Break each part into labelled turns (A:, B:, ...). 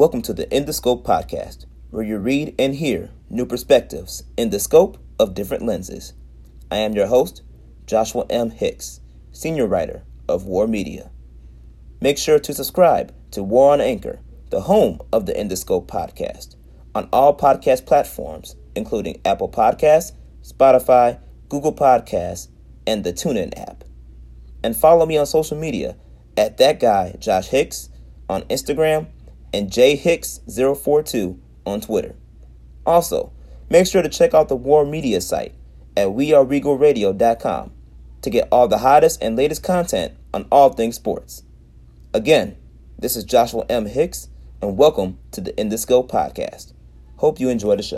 A: Welcome to the In the Scope podcast, where you read and hear new perspectives in the scope of different lenses. I am your host, Joshua M. Hicks, senior writer of War Media. Make sure to subscribe to War on Anchor, the home of the In the Scope podcast, on all podcast platforms, including Apple Podcasts, Spotify, Google Podcasts, and the TuneIn app. And follow me on social media at that guy, Josh Hicks, on Instagram, and jhicks042 on Twitter. Also, make sure to check out the War Media site at weareregalradio.com to get all the hottest and latest content on all things sports. Again, this is Joshua M. Hicks, and welcome to the In the Scope podcast. Hope you enjoy the show.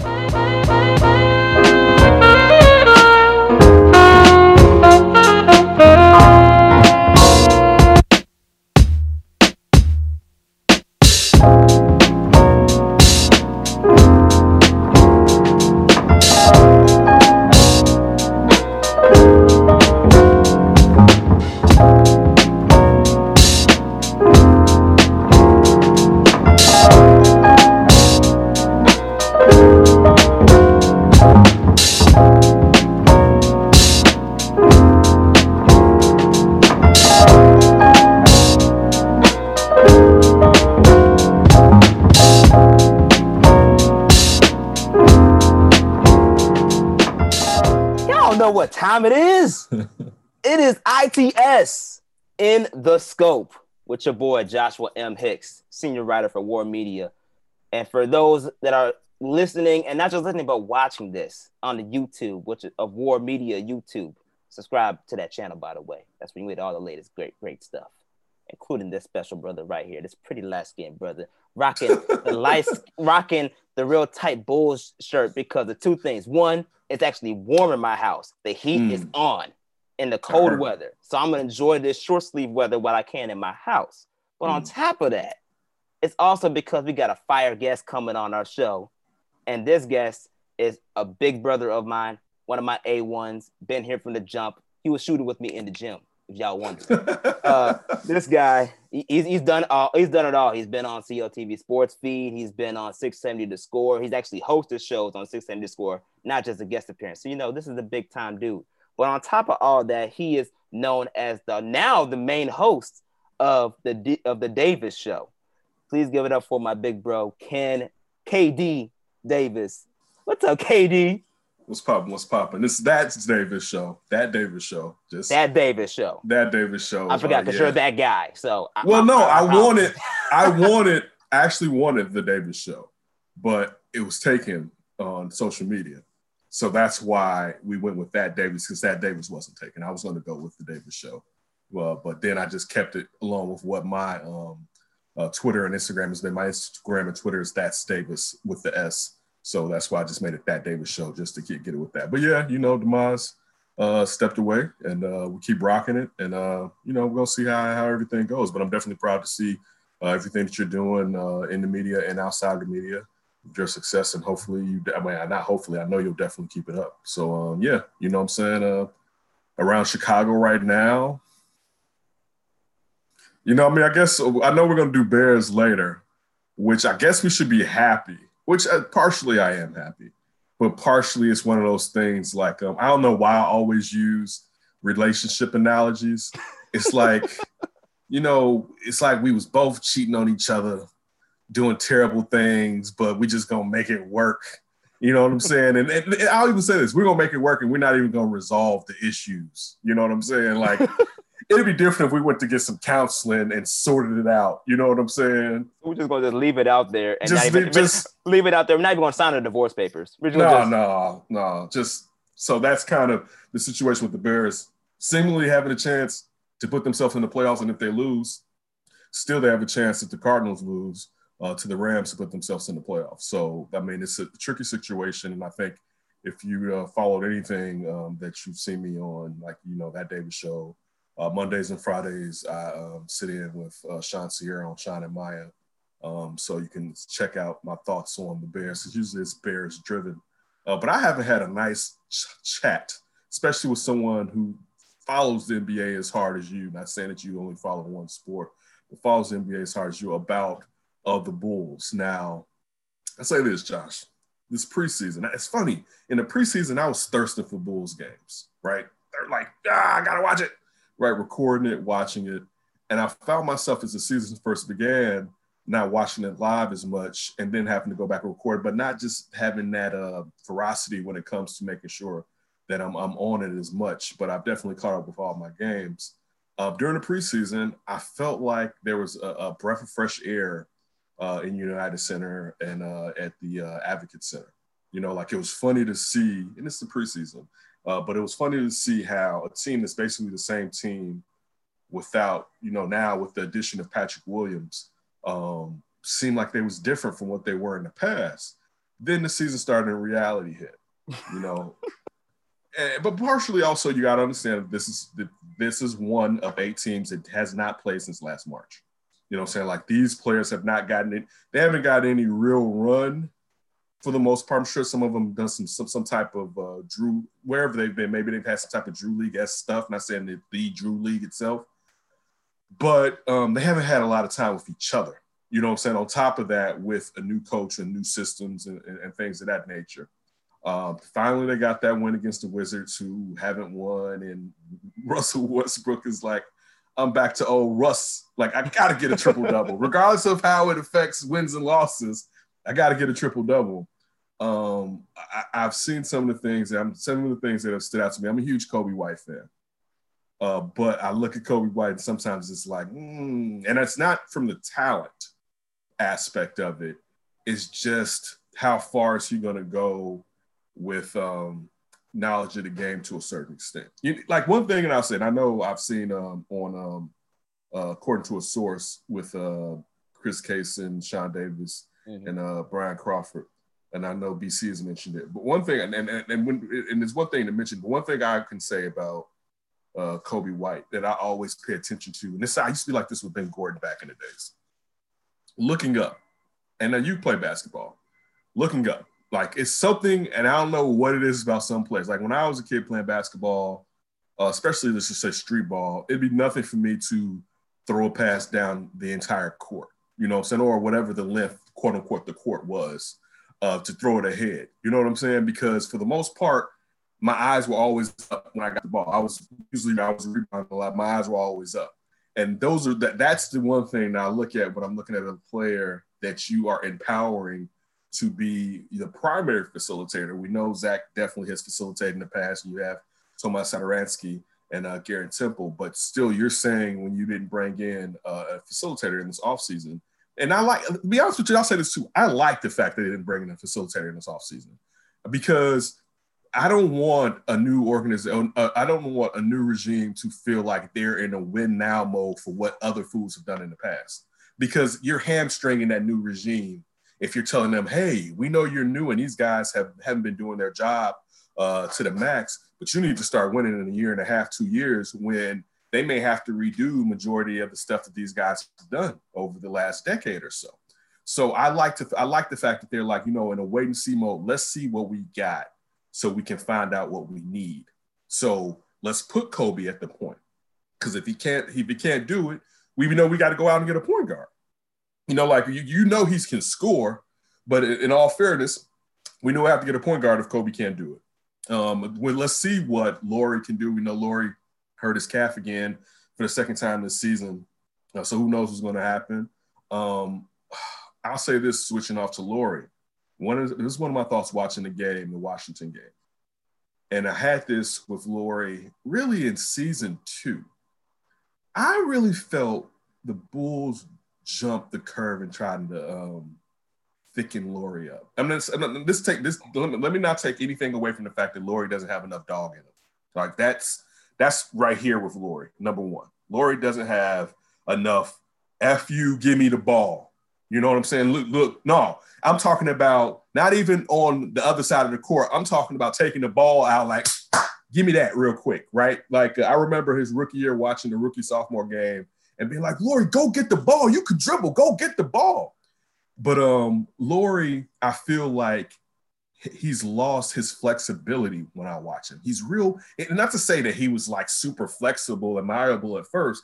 A: ITS in the scope with your boy Joshua M. Hicks, senior writer for War Media. And for those that are listening and not just listening, but watching this on the YouTube, which is of War Media YouTube, subscribe to that channel, by the way. That's where you get all the latest great, great stuff, including this special brother right here, this pretty light skinned brother, rocking the light, rocking the real tight Bulls shirt because of two things. One, it's actually warm in my house. The heat is mm. on in the cold
B: Uh-huh.
A: weather. So I'm gonna enjoy this short sleeve weather while I can in my house. But on top of that, it's also because we got a fire guest coming on our show. And this guest is a big brother of mine, one of my A1s, been here from the jump. He was shooting with me in the gym, if y'all wonder. uh, this guy, he's, he's done all, he's done it all. He's been on CLTV Sports Feed. He's been on 670 The Score. He's actually hosted shows on 670 The Score, not just a guest appearance. So you know, this is a big time dude. But on top of all that, he is known as the now the main host of the D, of the Davis Show. Please give it up for my big bro Ken KD Davis. What's up, KD?
B: What's popping? What's popping? This that's Davis show. That Davis show. Just that,
A: Davis Show.
B: That Davis show.
A: I forgot
B: Uh,
A: because
B: yeah.
A: you're that guy. So I-
B: Well,
A: I'm-
B: no,
A: I'm
B: I wanted, I wanted, I actually wanted the Davis show, but it was taken on social media. So that's why we went with that Davis because that Davis wasn't taken. I was going to go with the Davis show, well, but then I just kept it along with what my um, uh, Twitter and Instagram has been. My Instagram and Twitter is that's Davis with the S. So that's why I just made it that Davis show just to get, get it with that. But yeah, you know, Demise uh, stepped away and uh, we keep rocking it. And, uh, you know, we're going to see how, how everything goes. But I'm definitely proud to see uh, everything that you're doing uh, in the media and outside the media, your success. And hopefully, you, I mean, not hopefully, I know you'll definitely keep it up. So, um, yeah, you know what I'm saying? Uh, around Chicago right now, you know, I mean, I guess I know we're to do Bears later, which I guess we should be happy, which uh, partially I am happy but partially it's one of those things like um, I don't know why I always use relationship analogies. It's like, you know, it's like we was both cheating on each other, doing terrible things, but we just gonna make it work. You know what I'm saying? And, and I'll even say this: we're gonna make it work, and we're not even gonna resolve the issues. You know what I'm saying? Like, it'd be different if we went to get some counseling and sorted it out. You know what I'm saying?
A: We're just gonna just leave it out there and
B: Just
A: not even
B: leave- just-
A: leave it out there. We're not even gonna sign the divorce papers.
B: No,
A: just,
B: no, no. Just so that's kind of the situation with the Bears, seemingly having a chance to put themselves in the playoffs, and if they lose, still they have a chance if the Cardinals lose uh, to the Rams to put themselves in the playoffs. So I mean, it's a tricky situation, and I think if you uh, followed anything um, that you've seen me on, like you know that David show, uh, Mondays and Fridays, I um, sit in with uh, Sean Sierra on Sean and Maya. Um, so you can check out my thoughts on the Bears. usually it's Bears driven. Uh, but I haven't had a nice ch- chat, especially with someone who follows the NBA as hard as you. Not saying that you only follow one sport, but follows the NBA as hard as you about of the Bulls. Now, I say this, Josh. This preseason, it's funny. In the preseason, I was thirsting for Bulls games, right? They're like, ah, I gotta watch it, right? Recording it, watching it, and I found myself as the season first began, not watching it live as much, and then having to go back and record, but not just having that uh, ferocity when it comes to making sure that I'm, I'm on it as much. But I've definitely caught up with all my games. Uh, during the preseason, I felt like there was a, a breath of fresh air uh, in United Center and uh, at the uh, Advocate Center. You know, like it was funny to see, and it's the preseason, uh, but it was funny to see how a team that's basically the same team without, you know, now with the addition of Patrick Williams, um, seemed like they was different from what they were in the past. Then the season started and reality hit, you know. and, but partially also you got to understand this is this is one of eight teams that has not played since last March. You know, saying like these players have not gotten it. They haven't got any real run for the most part. I'm sure some of them done some some, some type of uh, Drew wherever they've been. Maybe they've had some type of Drew League s stuff. Not saying the, the Drew League itself, but um, they haven't had a lot of time with each other. You know what I'm saying? On top of that, with a new coach and new systems and, and, and things of that nature. Um, finally, they got that win against the Wizards, who haven't won. And Russell Westbrook is like, I'm back to old Russ. Like, I got to get a triple double, regardless of how it affects wins and losses. I got to get a triple double. Um, I, have seen some of the things. that I'm some of the things that have stood out to me. I'm a huge Coby White fan, uh, but I look at Coby White and sometimes it's like, mm, and it's not from the talent aspect of it. It's just how far is he going to go with um, knowledge of the game to a certain extent. You, like one thing, and I'll say, and I know I've seen um, on um, uh, according to a source with uh, Chris Case and Sean Davis mm-hmm. and uh, Brian Crawford, and I know BC has mentioned it. But one thing, and and and, when, and there's one thing to mention, but one thing I can say about uh, Coby White that I always pay attention to, and this I used to be like this with Ben Gordon back in the days. Looking up, and now you play basketball. Looking up, like it's something, and I don't know what it is about some players. Like when I was a kid playing basketball, uh, especially let's just say street ball, it'd be nothing for me to throw a pass down the entire court, you know, I'm saying, or whatever the length, quote unquote, the court was, uh, to throw it ahead. You know what I'm saying? Because for the most part, my eyes were always up when I got the ball. I was usually I was rebounding a lot. My eyes were always up, and those are that. That's the one thing that I look at when I'm looking at a player that you are empowering to be the primary facilitator. We know Zach definitely has facilitated in the past. You have Tomas Satoransky and uh, Temple, but still, you're saying when you didn't bring in uh, a facilitator in this offseason, and I like, to be honest with you, I'll say this too. I like the fact that they didn't bring in a facilitator in this offseason because I don't want a new organization, uh, I don't want a new regime to feel like they're in a win now mode for what other foods have done in the past because you're hamstringing that new regime if you're telling them, hey, we know you're new and these guys have, haven't been doing their job uh, to the max, but you need to start winning in a year and a half, two years when they may have to redo majority of the stuff that these guys have done over the last decade or so. So I like to I like the fact that they're like, you know, in a wait and see mode, let's see what we got so we can find out what we need. So let's put Coby at the point. Because if he can't, if he can't do it, we know we got to go out and get a point guard you know, like you, you know, he can score, but in all fairness, we know we have to get a point guard if Coby can't do it. Um, let's see what Lauri can do. We know Lauri hurt his calf again for the second time this season, uh, so who knows what's going to happen. Um, I'll say this, switching off to Lauri. One this is one of my thoughts watching the game, the Washington game, and I had this with Lauri really in season two. I really felt the Bulls jump the curve and trying to um, thicken Lauri up. I mean, this, this take this. Let me, let me not take anything away from the fact that Lauri doesn't have enough dog in him. Like that's that's right here with Lauri. Number one, Lauri doesn't have enough. F you, give me the ball. You know what I'm saying? Look, look, no, I'm talking about not even on the other side of the court. I'm talking about taking the ball out, like, give me that real quick, right? Like uh, I remember his rookie year watching the rookie sophomore game and being like, Lauri, go get the ball. You can dribble, go get the ball. But um, Lauri, I feel like he's lost his flexibility when I watch him. He's real, not to say that he was like super flexible and malleable at first,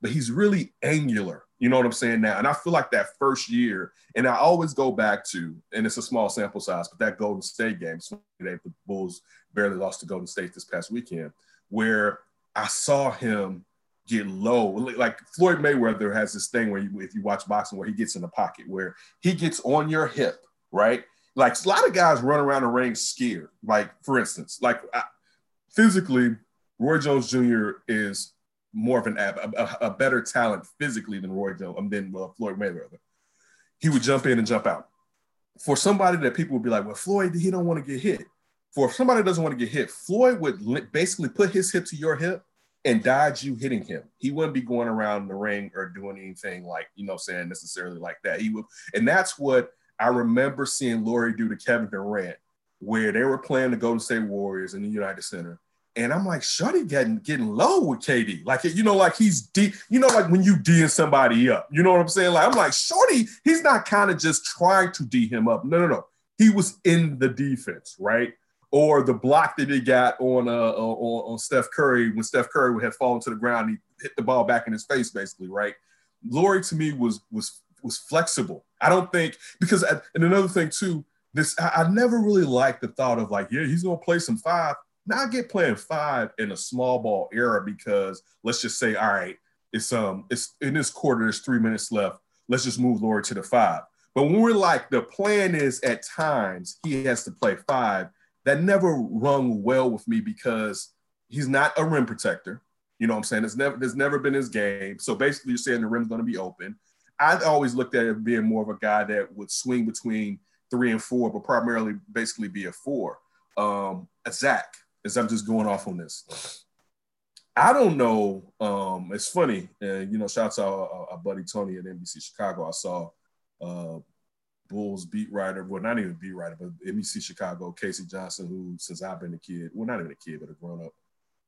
B: but he's really angular. You know what I'm saying now? And I feel like that first year, and I always go back to, and it's a small sample size, but that Golden State game, the Bulls barely lost to Golden State this past weekend, where I saw him get low. Like Floyd Mayweather has this thing where you, if you watch boxing, where he gets in the pocket, where he gets on your hip, right? Like a lot of guys run around the ring scared. Like for instance, like I, physically, Roy Jones Jr. is more of an a, a, better talent physically than Roy Jones um, than uh, Floyd Mayweather. He would jump in and jump out. For somebody that people would be like, well, Floyd, he don't want to get hit. For somebody that doesn't want to get hit, Floyd would basically put his hip to your hip and dodge you hitting him. He wouldn't be going around the ring or doing anything like, you know, saying necessarily like that. He would, and that's what I remember seeing Lauri do to Kevin Durant, where they were playing the Golden State Warriors in the United Center. And I'm like, Shorty getting getting low with KD. Like, you know, like he's D, you know, like when you D'ing somebody up, you know what I'm saying? Like, I'm like, Shorty, he's not kind of just trying to D him up. No, no, no. He was in the defense, right? Or the block that he got on uh on, on Steph Curry when Steph Curry had fallen to the ground, he hit the ball back in his face, basically, right? Lauri to me was was was flexible. I don't think because and another thing too, this I, I never really liked the thought of like, yeah, he's gonna play some five. Now I get playing five in a small ball era because let's just say, all right, it's um it's in this quarter, there's three minutes left. Let's just move Lauri to the five. But when we're like the plan is at times he has to play five, that never rung well with me because he's not a rim protector. You know what I'm saying? It's never there's never been his game. So basically you're saying the rim's gonna be open. I've always looked at it being more of a guy that would swing between three and four, but primarily basically be a four. Um, a Zach, as I'm just going off on this. I don't know. Um, it's funny, and you know, shout out to our, our, buddy Tony at NBC Chicago. I saw uh, Bulls beat writer, well, not even beat writer, but NBC Chicago, K.C. Johnson, who since I've been a kid, well, not even a kid, but a grown up,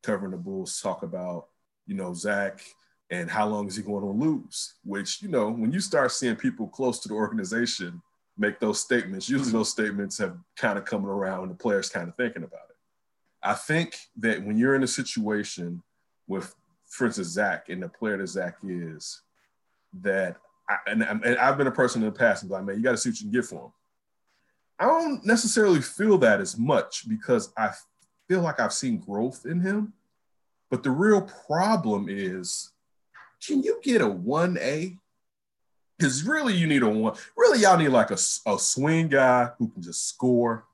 B: covering the Bulls, talk about you know Zach and how long is he going to lose? Which, you know, when you start seeing people close to the organization make those statements, usually those statements have kind of coming around and the players kind of thinking about it. I think that when you're in a situation with, for instance, Zach and the player that Zach is, that And, and I've been a person in the past and like, man, you got to see what you can get for him. I don't necessarily feel that as much because I feel like I've seen growth in him. But the real problem is can you get a 1A? Because really, you need a one. Really, y'all need like a, a swing guy who can just score.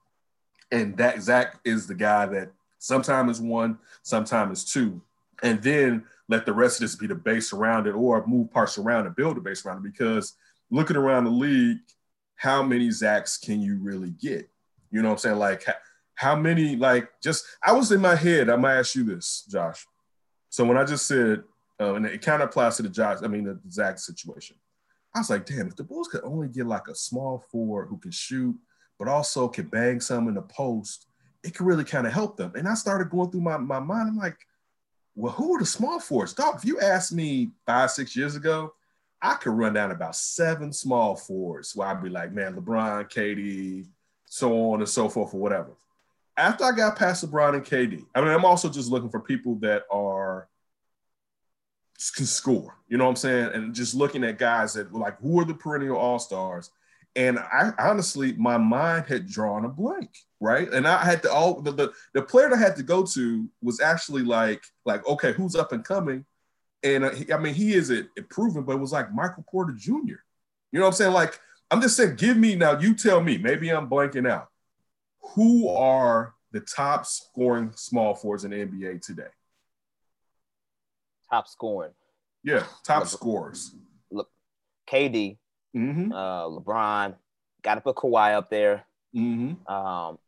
B: And that Zach is the guy that sometimes is one, sometimes is two. And then let the rest of this be the base around it or move parts around and build a base around it. Because looking around the league, how many Zachs can you really get? You know what I'm saying? Like, how many, like, just, I was in my head, I might ask you this, Josh. So when I just said uh, and it kind of applies to the Josh, I mean, the Zach situation. I was like, damn, if the Bulls could only get like a small forward who can shoot, but also can bang some in the post, it could really kind of help them. And I started going through my, my mind. I'm like, well, who are the small forwards? Dog, if you asked me five, six years ago, I could run down about seven small forwards where I'd be like, man, LeBron, KD, so on and so forth, or whatever. After I got past LeBron and KD, I mean, I'm also just looking for people that are can score. You know what I'm saying? And just looking at guys that like who are the perennial all stars. And I honestly, my mind had drawn a blank, right? And I had to all the, the, the player that I had to go to was actually like like okay, who's up and coming? And uh, he, I mean, he is it, proven, but it was like Michael Porter Jr. You know what I'm saying? Like I'm just saying, give me now. You tell me. Maybe I'm blanking out. Who are the top scoring small forwards in the NBA today?
A: top scoring.
B: Yeah, top Le- scorers.
A: Look, KD, mm-hmm. uh, LeBron, got to put Kawhi up there. Mm-hmm. Um,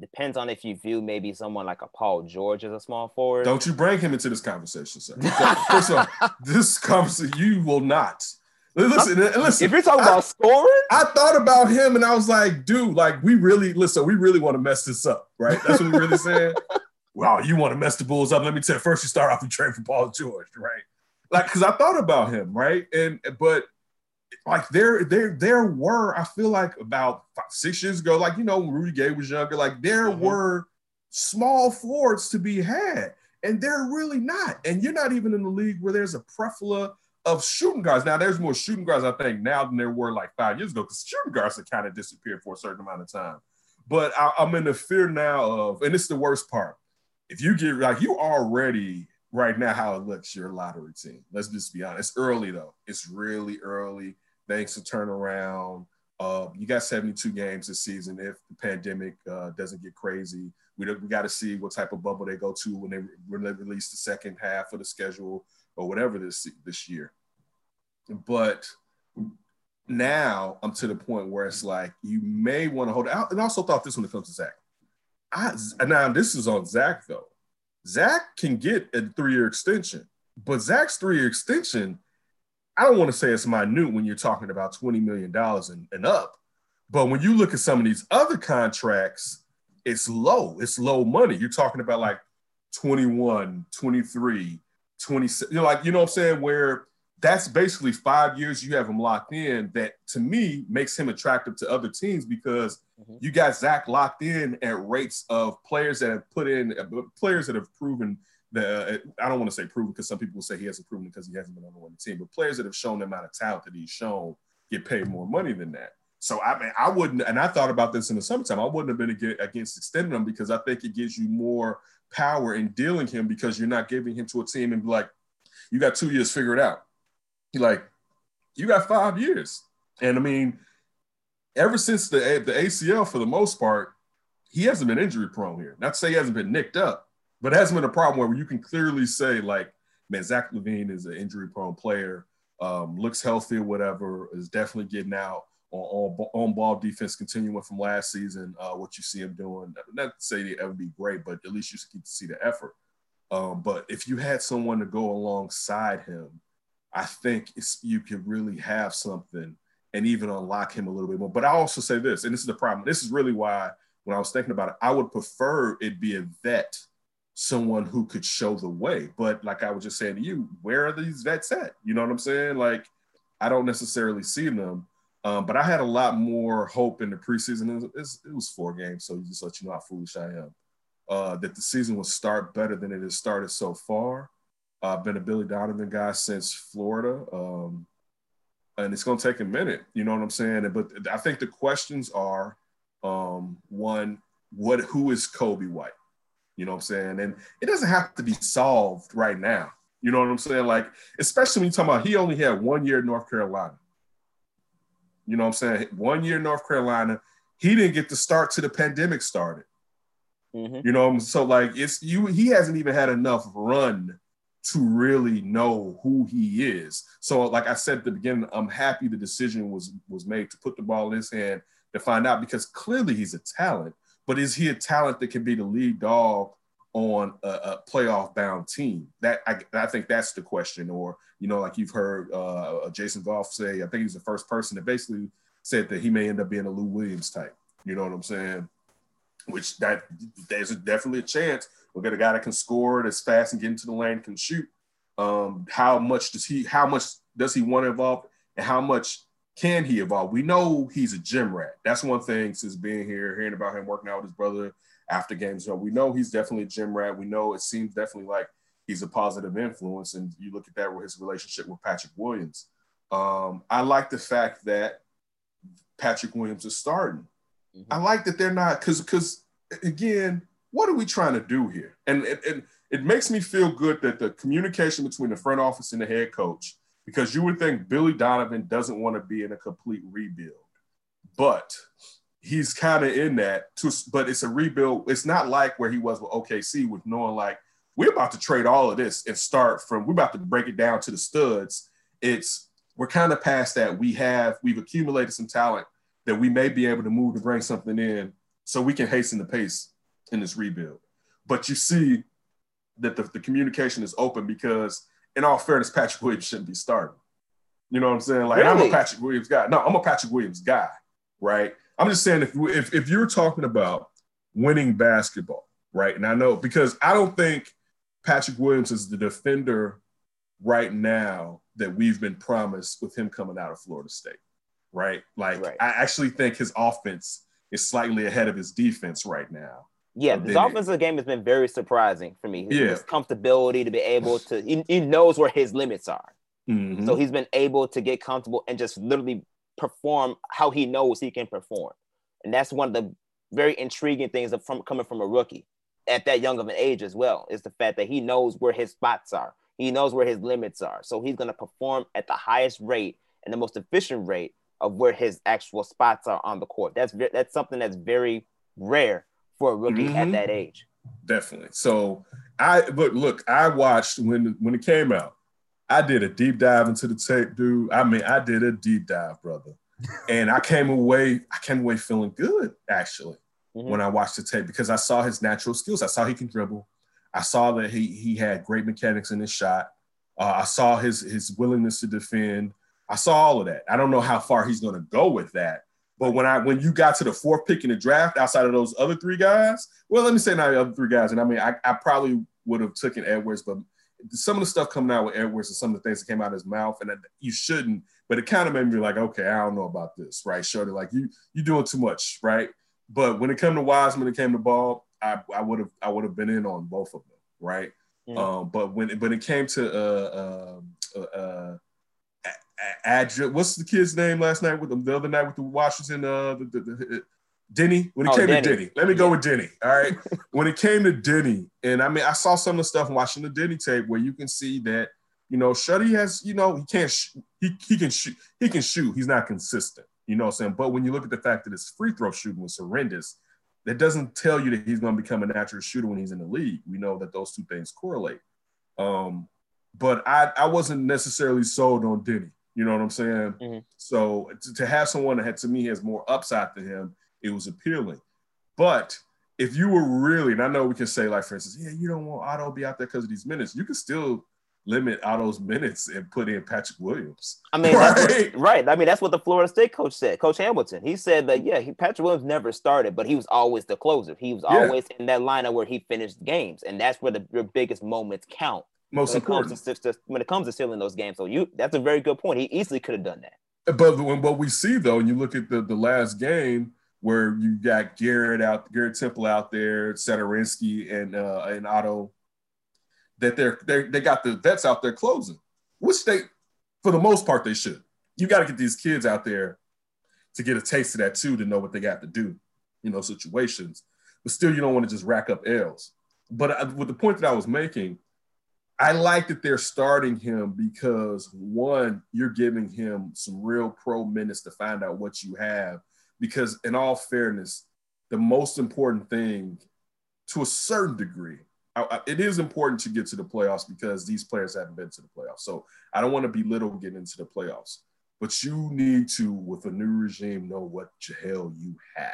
A: depends on if you view maybe someone like a Paul George as a small forward.
B: Don't you bring him into this conversation, sir. First of all, this conversation you will not. Listen, listen.
A: If you're talking I, about scoring,
B: I thought about him and I was like, dude, like we really listen. We really want to mess this up, right? That's what we're really saying wow, you want to mess the Bulls up? Let me tell you, first you start off and trade for Paul George, right? Like, because I thought about him, right? And but like there, there, there were, I feel like about five, six years ago, like you know, when Rudy Gay was younger, like there mm-hmm. were small forwards to be had, and they're really not. And you're not even in the league where there's a plethora of shooting guards. Now there's more shooting guards, I think, now than there were like five years ago, because shooting guards have kind of disappeared for a certain amount of time. But I, I'm in the fear now of, and it's the worst part. If you get like you already right now how it looks your lottery team. Let's just be honest. It's early though. It's really early. Thanks to turn around. Uh, you got 72 games this season. If the pandemic uh, doesn't get crazy, we, we got to see what type of bubble they go to when they, when they release the second half of the schedule or whatever this this year. But now I'm to the point where it's like you may want to hold out. And I also thought this when it comes to Zach. I, now this is on Zach though. Zach can get a three-year extension, but Zach's three-year extension, I don't want to say it's minute when you're talking about $20 million and, and up. But when you look at some of these other contracts, it's low. It's low money. You're talking about like 21, 23, 26. You know, like, you know what I'm saying? Where that's basically five years you have him locked in. That to me makes him attractive to other teams because mm-hmm. you got Zach locked in at rates of players that have put in players that have proven the I don't want to say proven because some people will say he hasn't proven because he hasn't been on the winning team, but players that have shown the amount of talent that he's shown get paid more money than that. So I mean, I wouldn't, and I thought about this in the summertime. I wouldn't have been against extending him because I think it gives you more power in dealing him because you're not giving him to a team and be like, you got two years, figure it out like, you got five years. And I mean, ever since the, the ACL, for the most part, he hasn't been injury prone here. Not to say he hasn't been nicked up, but it hasn't been a problem where you can clearly say, like, man, Zach LaVine is an injury prone player, um, looks healthy or whatever, is definitely getting out on, on, ball defense, continuing from last season, uh, what you see him doing. Not to say they ever be great, but at least you to see the effort. Um, but if you had someone to go alongside him I think you can really have something and even unlock him a little bit more. But I also say this, and this is the problem. This is really why when I was thinking about it, I would prefer it be a vet, someone who could show the way. But like I was just saying to you, where are these vets at? You know what I'm saying? Like I don't necessarily see them. Um, but I had a lot more hope in the preseason. It was, it was four games, so just let you know how foolish I am. Uh, that the season would start better than it has started so far. I've been a Billy Donovan guy since Florida. Um, and it's going to take a minute, you know what I'm saying? But I think the questions are um, one, what, who is Coby White? You know what I'm saying? And it doesn't have to be solved right now. You know what I'm saying? Like, especially when you talk about he only had one year in North Carolina. You know what I'm saying? One year in North Carolina. He didn't get to start till the pandemic started. Mm-hmm. You know, so like it's you, he hasn't even had enough run to really know who he is. So, like I said at the beginning, I'm happy the decision was was made to put the ball in his hand to find out because clearly he's a talent. But is he a talent that can be the lead dog on a, a playoff bound team? That I, I, think that's the question. Or you know, like you've heard uh, Jason Goff say, I think he's the first person that basically said that he may end up being a Lou Williams type. You know what I'm saying? Which that there's definitely a chance We'll get a guy that can score, that's fast and get into the lane, can shoot. Um, how much does he? How much does he want to evolve, and how much can he evolve? We know he's a gym rat. That's one thing since being here, hearing about him working out with his brother after games. So we know he's definitely a gym rat. We know it seems definitely like he's a positive influence. And you look at that with his relationship with Patrick Williams. Um, I like the fact that Patrick Williams is starting. Mm-hmm. I like that they're not because because again, what are we trying to do here? And, and it makes me feel good that the communication between the front office and the head coach, because you would think Billy Donovan doesn't want to be in a complete rebuild, but he's kind of in that. To, but it's a rebuild. It's not like where he was with OKC, with knowing like we're about to trade all of this and start from. We're about to break it down to the studs. It's we're kind of past that. We have we've accumulated some talent that we may be able to move to bring something in, so we can hasten the pace in this rebuild. But you see that the, the communication is open because, in all fairness, Patrick Williams shouldn't be starting. You know what I'm saying? Like really? I'm a Patrick Williams guy. No, I'm a Patrick Williams guy, right? I'm just saying if if if you're talking about winning basketball, right? And I know because I don't think Patrick Williams is the defender right now that we've been promised with him coming out of Florida State, right? Like right. I actually think his offense is slightly ahead of his defense right now.
A: Yeah, the offensive game has been very surprising for me. His, yeah. his comfortability to be able to, he, he, knows where his limits are. Mm-hmm. So he's been able to get comfortable and just literally perform how he knows he can perform. And that's one of the very intriguing things of from coming from a rookie at that young of an age as well is the fact that he knows where his spots are. He knows where his limits are. So he's going to perform at the highest rate and the most efficient rate of where his actual spots are on the court. That's that's something that's very rare for a rookie mm-hmm. at that age.
B: Definitely. So I but look, I watched when when it came out. I did a deep dive into the tape, dude. I mean, I did a deep dive, brother. and I came away, I came away feeling good actually mm-hmm. when I watched the tape because I saw his natural skills. I saw he can dribble. I saw that he he had great mechanics in his shot. Uh, I saw his his willingness to defend. I saw all of that. I don't know how far he's going to go with that. But when I when you got to the fourth pick in the draft, outside of those other three guys, well, let me say not the other three guys, and I mean I, I probably would have taken Edwards, but some of the stuff coming out with Edwards and some of the things that came out of his mouth, and you shouldn't, but it kind of made me like, okay, I don't know about this, right? Shorty, like you you doing too much, right? But when it came to Wiseman, it came to Ball, I would have I would have been in on both of them, right? Mm. Um, but when when it came to uh, um, uh, uh, What's the kid's name last night with them the other night with the Washington uh the, the, the Deni. When it oh, came Deni. to Deni, let me yeah. go with Deni. All right. when it came to Deni, and I mean, I saw some of the stuff watching the Deni tape where you can see that you know Shuddy has you know he can't sh- he he can shoot he can shoot. He's not consistent. You know what I'm saying? But when you look at the fact that his free throw shooting was horrendous, that doesn't tell you that he's going to become a natural shooter when he's in the league. We know that those two things correlate. Um, but I, I wasn't necessarily sold on Deni. You know what I'm saying? Mm-hmm. So to, to, have someone that had to me has more upside than him, it was appealing. But if you were really, and I know we can say like, for instance, yeah, you don't want Otto to be out there because of these minutes. You can still limit Otto's minutes and put in Patrick Williams.
A: I mean, right? right. I mean, that's what the Florida State coach said, Coach Hamilton. He said that yeah, he, Patrick Williams never started, but he was always the closer. He was yeah. always in that lineup where he finished games, and that's where the your biggest moments count.
B: Most when important
A: to, when it comes to sealing those games. So you, that's a very good point. He easily could have done that.
B: But when what we see though, and you look at the the last game where you got Garrett out, Garrett Temple out there, Satoransky and uh, and Otto that they're, they're they got the vets out there closing, which they, for the most part, they should. You got to get these kids out there to get a taste of that too, to know what they got to do, you know, situations. But still, you don't want to just rack up L's. But I, with the point that I was making, I like that they're starting him because one, you're giving him some real pro minutes to find out what you have. Because in all fairness, the most important thing, to a certain degree, I, it is important to get to the playoffs because these players haven't been to the playoffs. So I don't want to belittle getting into the playoffs, but you need to, with a new regime, know what the hell you have.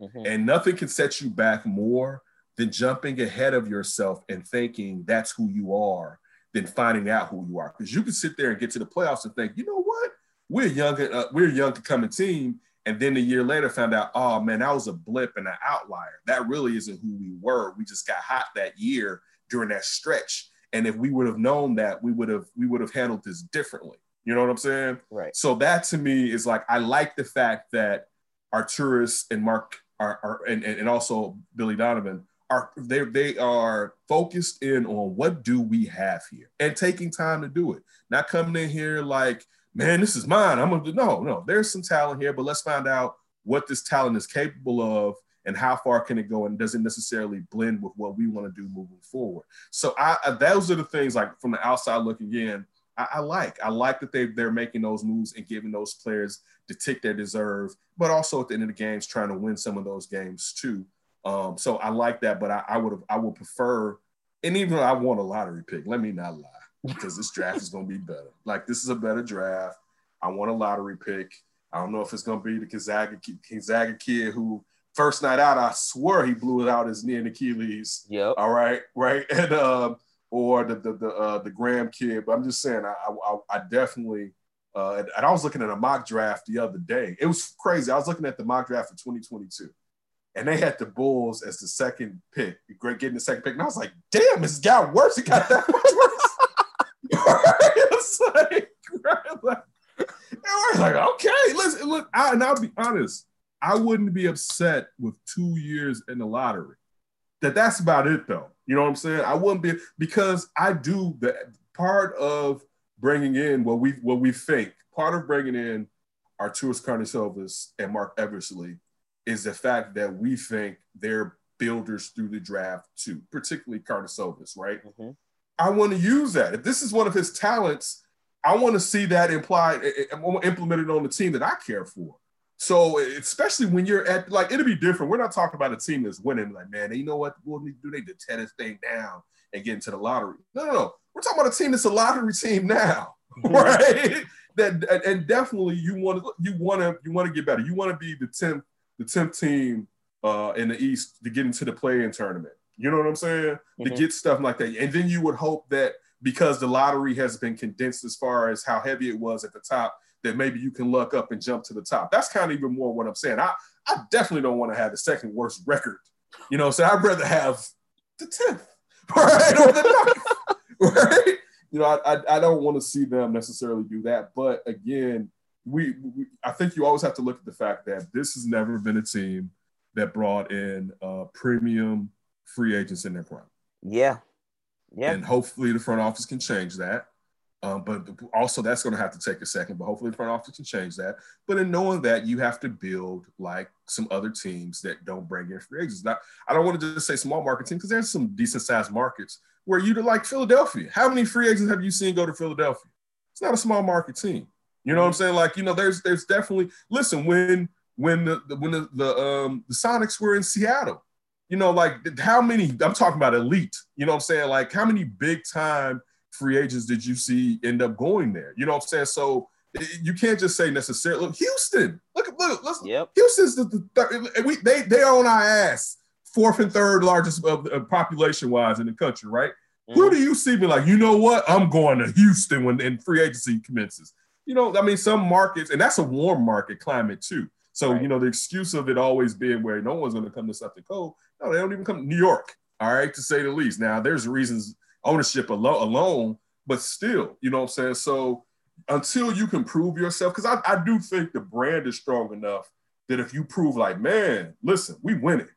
B: Mm-hmm. And nothing can set you back more than jumping ahead of yourself and thinking that's who you are than finding out who you are. Because you can sit there and get to the playoffs and think, you know what? We're young, uh, we're a young coming team, and then a year later found out, oh man, that was a blip and an outlier. That really isn't who we were. We just got hot that year during that stretch. And if we would have known that, we would have we would have handled this differently. You know what I'm saying?
A: Right.
B: So that to me is like I like the fact that Arturas and Mark are, are and, and also Billy Donovan are they they are focused in on what do we have here and taking time to do it. Not coming in here like man, this is mine. I'm gonna do no, no. There's some talent here, but let's find out what this talent is capable of and how far can it go and does it necessarily blend with what we want to do moving forward so I, those are the things like from the outside looking in I, I, like i like that they, they're making those moves and giving those players the tick they deserve but also at the end of the games trying to win some of those games too um, so i like that but i, I would have i would prefer and even though i want a lottery pick let me not lie because this draft is going to be better. Like this is a better draft. I want a lottery pick. I don't know if it's going to be the Gonzaga, Gonzaga kid who first night out, I swear he blew it out his knee and Achilles.
A: Yep.
B: All right, right, and uh, or the the the, uh, the Graham kid. But I'm just saying, I I, I definitely. Uh, and I was looking at a mock draft the other day. It was crazy. I was looking at the mock draft for 2022, and they had the Bulls as the second pick, getting the second pick. And I was like, "Damn, this guy worse. It got that much worse." it's like, like, and we're like, okay, listen, look, I, and I'll be honest, I wouldn't be upset with two years in the lottery. That that's about it though. You know what I'm saying? I wouldn't be because I do the part of bringing in what we what we think. Part of bringing in Arturas Karnisovas and Marc Eversley is the fact that we think they're builders through the draft too, particularly Karnisovas, right? Mm-hmm. I want to use that. If this is one of his talents, I want to see that implied, implemented on the team that I care for. So especially when you're at like it'll be different. We're not talking about a team that's winning. Like man, you know what? We'll need to do they to tear this thing down and get into the lottery. No, no, no. We're talking about a team that's a lottery team now, mm-hmm. right? that and definitely you want to you want to you want to get better. You want to be the tenth the tenth team uh, in the East to get into the play-in tournament. You know what I'm saying? Mm-hmm. To get stuff like that, and then you would hope that because the lottery has been condensed as far as how heavy it was at the top, that maybe you can luck up and jump to the top. That's kind of even more what I'm saying. I, I definitely don't want to have the second worst record. You know, so I'd rather have the 10th, right? Or the ninth, right? You know, I, I, I don't want to see them necessarily do that. But again, we, we, I think you always have to look at the fact that this has never been a team that brought in uh, premium free agents in their prime.
A: Yeah. Yeah.
B: And hopefully the front office can change that. Um, but also, that's going to have to take a second. But hopefully, the front office can change that. But in knowing that, you have to build like some other teams that don't bring in free agents. Now, I don't want to just say small market team because there's some decent sized markets where you like Philadelphia. How many free agents have you seen go to Philadelphia? It's not a small market team. You know what I'm saying? Like you know, there's there's definitely listen when when the, the when the the, um, the Sonics were in Seattle. You know, like how many? I'm talking about elite. You know what I'm saying? Like how many big time free agents did you see end up going there? You know what I'm saying? So you can't just say necessarily. Look, Houston. Look, look, listen.
A: Yep.
B: Houston's the, the third, we they they on our ass, fourth and third largest of, uh, population wise in the country, right? Mm-hmm. Who do you see me like? You know what? I'm going to Houston when and free agency commences. You know, I mean, some markets, and that's a warm market climate too. So right. you know, the excuse of it always being where no one's going to come to something cold. No, they don't even come to New York. All right, to say the least. Now, there's reasons ownership alone, alone but still, you know what I'm saying? So until you can prove yourself, because I, I do think the brand is strong enough that if you prove like, man, listen, we win it.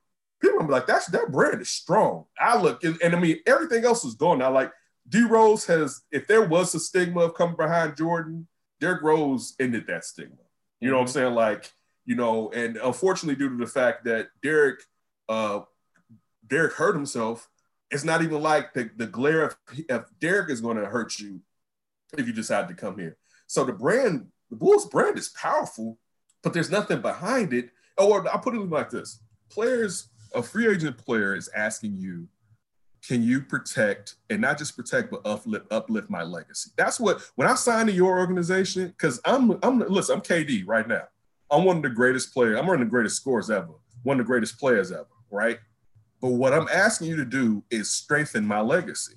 B: People be like, that's that brand is strong. I look and, and I mean everything else is gone now. Like D Rose has, if there was a stigma of coming behind Jordan, Derrick Rose ended that stigma. You know mm-hmm. what I'm saying? Like, you know, and unfortunately, due to the fact that Derrick, uh, Derrick hurt himself, it's not even like the, the glare of if Derrick is going to hurt you if you decide to come here. So the brand, the Bulls brand is powerful, but there's nothing behind it. Or I'll put it like this: players, a free agent player is asking you, can you protect and not just protect, but uplift uplift my legacy? That's what when I signed to your organization, because I'm I'm listen, I'm KD right now. I'm one of the greatest players. I'm one of the greatest scorers ever. One of the greatest players ever. Right. But what I'm asking you to do is strengthen my legacy.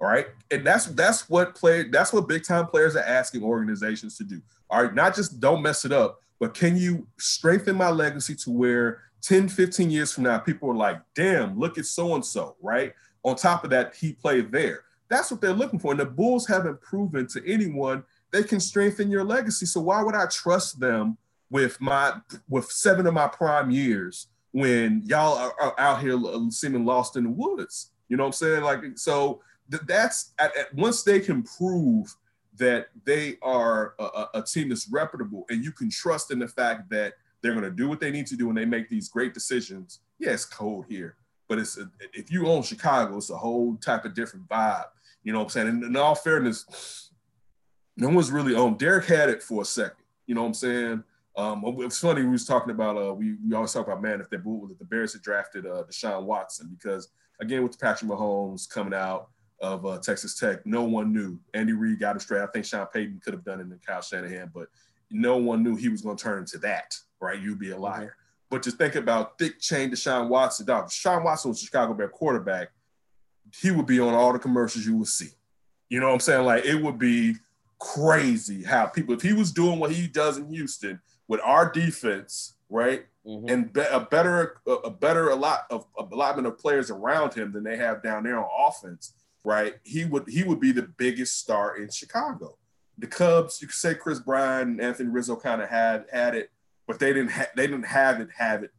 B: All right. And that's that's what play that's what big time players are asking organizations to do. All right, not just don't mess it up, but can you strengthen my legacy to where 10, 15 years from now, people are like, damn, look at so and so, right? On top of that, he played there. That's what they're looking for. And the Bulls haven't proven to anyone they can strengthen your legacy. So why would I trust them with my with seven of my prime years when y'all are, are out here uh, seeming lost in the woods. You know what I'm saying? Like, so th- that's at, at, once they can prove that they are a, a, team that's reputable and you can trust in the fact that they're going to do what they need to do when they make these great decisions. Yeah, it's cold here, but it's a, if you own Chicago, it's a whole type of different vibe. You know what I'm saying? And in all fairness, no one's really owned. Derrick had it for a second. You know what I'm saying? Um, it's funny we was talking about uh, we, we always talk about man if they if the Bears had drafted uh, Deshaun Watson because again with Patrick Mahomes coming out of uh, Texas Tech, no one knew Andy Reid got him straight. I think Sean Payton could have done it in Kyle Shanahan, but no one knew he was going to turn into that. Right? You'd be a liar. But just think about thick chain Deshaun Watson. Deshaun Watson was a Chicago Bear quarterback. He would be on all the commercials you would see. You know what I'm saying? Like it would be crazy how people if he was doing what he does in Houston with our defense, right? Mm-hmm. And be, a better a better a lot of allotment of players around him than they have down there on offense, right? He would he would be the biggest star in Chicago. The Cubs, you could say Kris Bryant and Anthony Rizzo kind of had had it, but they didn't ha- they didn't have it have it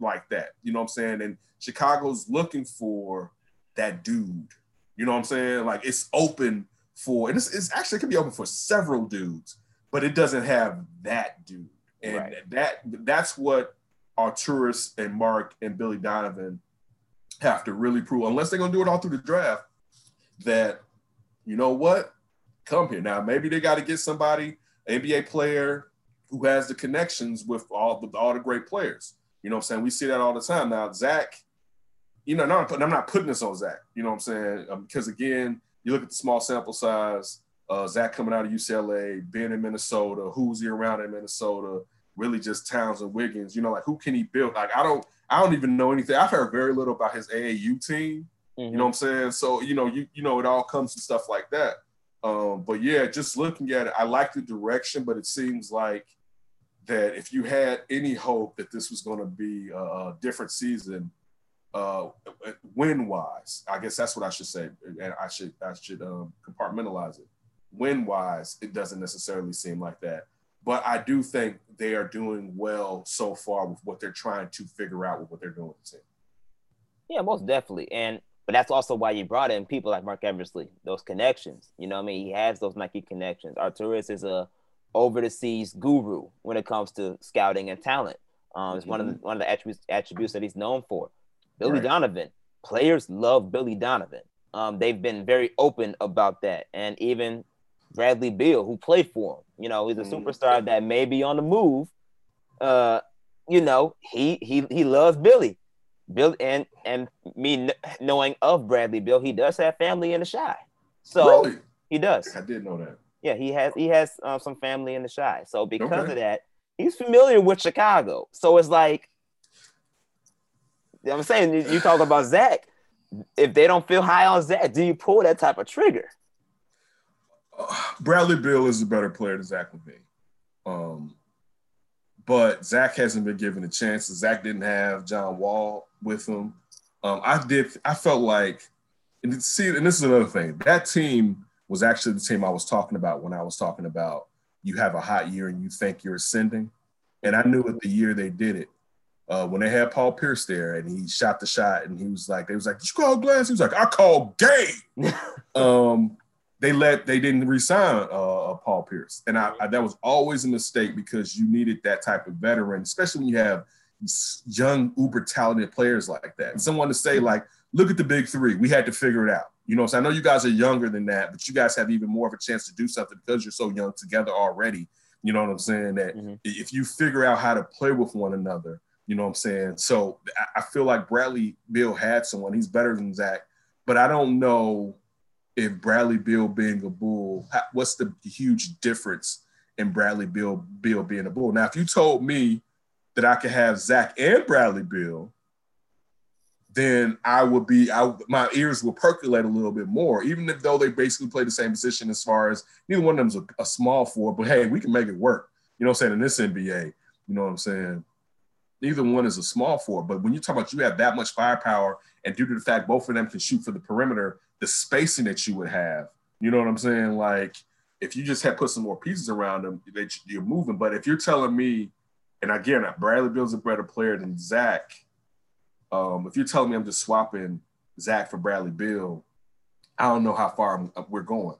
B: like that. You know what I'm saying? And Chicago's looking for that dude. You know what I'm saying? Like it's open for, and it's, it's actually it can be open for several dudes, but it doesn't have that dude. And right. that that's what Arturas and Mark and Billy Donovan have to really prove, unless they're gonna do it all through the draft, that you know what, come here. Now maybe they got to get somebody, NBA player who has the connections with all the all the great players. You know what I'm saying? We see that all the time. Now, Zach, you know, not, I'm not putting this on Zach, you know what I'm saying? Um, because again, you look at the small sample size, uh, Zach coming out of UCLA, being in Minnesota, who's he around in Minnesota, really just Towns and Wiggins, you know, like who can he build? Like, I don't, I don't even know anything. I've heard very little about his AAU team. Mm-hmm. You know what I'm saying? So, you know, you, you know, it all comes to stuff like that. Um, but yeah, just looking at it, I like the direction, but it seems like that if you had any hope that this was going to be a, a different season, uh, win wise, I guess that's what I should say, and I should I should um, compartmentalize it. Win wise, it doesn't necessarily seem like that, but I do think they are doing well so far with what they're trying to figure out with what they're doing the team.
A: Yeah, most definitely, and but that's also why you brought in people like Marc Eversley, those connections. You know, I mean, he has those Nike connections. Arturas is a over the seas guru when it comes to scouting and talent. Um, it's mm-hmm. one of the mm-hmm. one of the attributes attributes that he's known for. Billy right. Donovan, players love Billy Donovan. Um, they've been very open about that, and even Bradley Beal, who played for him, you know, he's a mm-hmm. superstar that may be on the move. Uh, you know, he he he loves Billy. Bill and and me knowing of Bradley Beal, he does have family in the Chi, so really? he does.
B: I did know that.
A: Yeah, he has he has uh, some family in the Chi. So because okay. of that, he's familiar with Chicago. So it's like I'm saying you talk about Zach. If they don't feel high on Zach, do you pull that type of trigger?
B: Uh, Bradley Beal is a better player than Zach LaVine. Um, but Zach hasn't been given a chance. Zach didn't have John Wall with him. Um, I did. I felt like, and see, and this is another thing. That team was actually the team I was talking about when I was talking about you have a hot year and you think you're ascending. And I knew it the year they did it. Uh, when they had Paul Pierce there and he shot the shot and he was like, they was like, Did you call Glass? He was like, I called gay. um, they let they didn't resign uh, uh, Paul Pierce, and I, I, that was always a mistake because you needed that type of veteran, especially when you have young, uber talented players like that. And someone to say like, look at the big three, we had to figure it out. You know, so I know you guys are younger than that, but you guys have even more of a chance to do something because you're so young together already. You know what I'm saying? That mm-hmm. if you figure out how to play with one another, you know what I'm saying? So I feel like Bradley Beal had someone. He's better than Zach, but I don't know if Bradley Beal being a bull, what's the huge difference in Bradley Bill Beal being a bull? Now, if you told me that I could have Zach and Bradley Beal, then I would be, I, my ears will percolate a little bit more, even if though they basically play the same position as far as neither one of them's a, a small four, but hey, we can make it work. You know what I'm saying? In this NBA, you know what I'm saying? Neither one is a small four, but when you talk about you have that much firepower, and due to the fact both of them can shoot for the perimeter, the spacing that you would have, you know what I'm saying? Like if you just had put some more pieces around them, that you're moving. But if you're telling me, and again, Bradley Beal's a better player than Zach um, if you're telling me I'm just swapping Zach for Bradley Beal, I don't know how far I'm, we're going.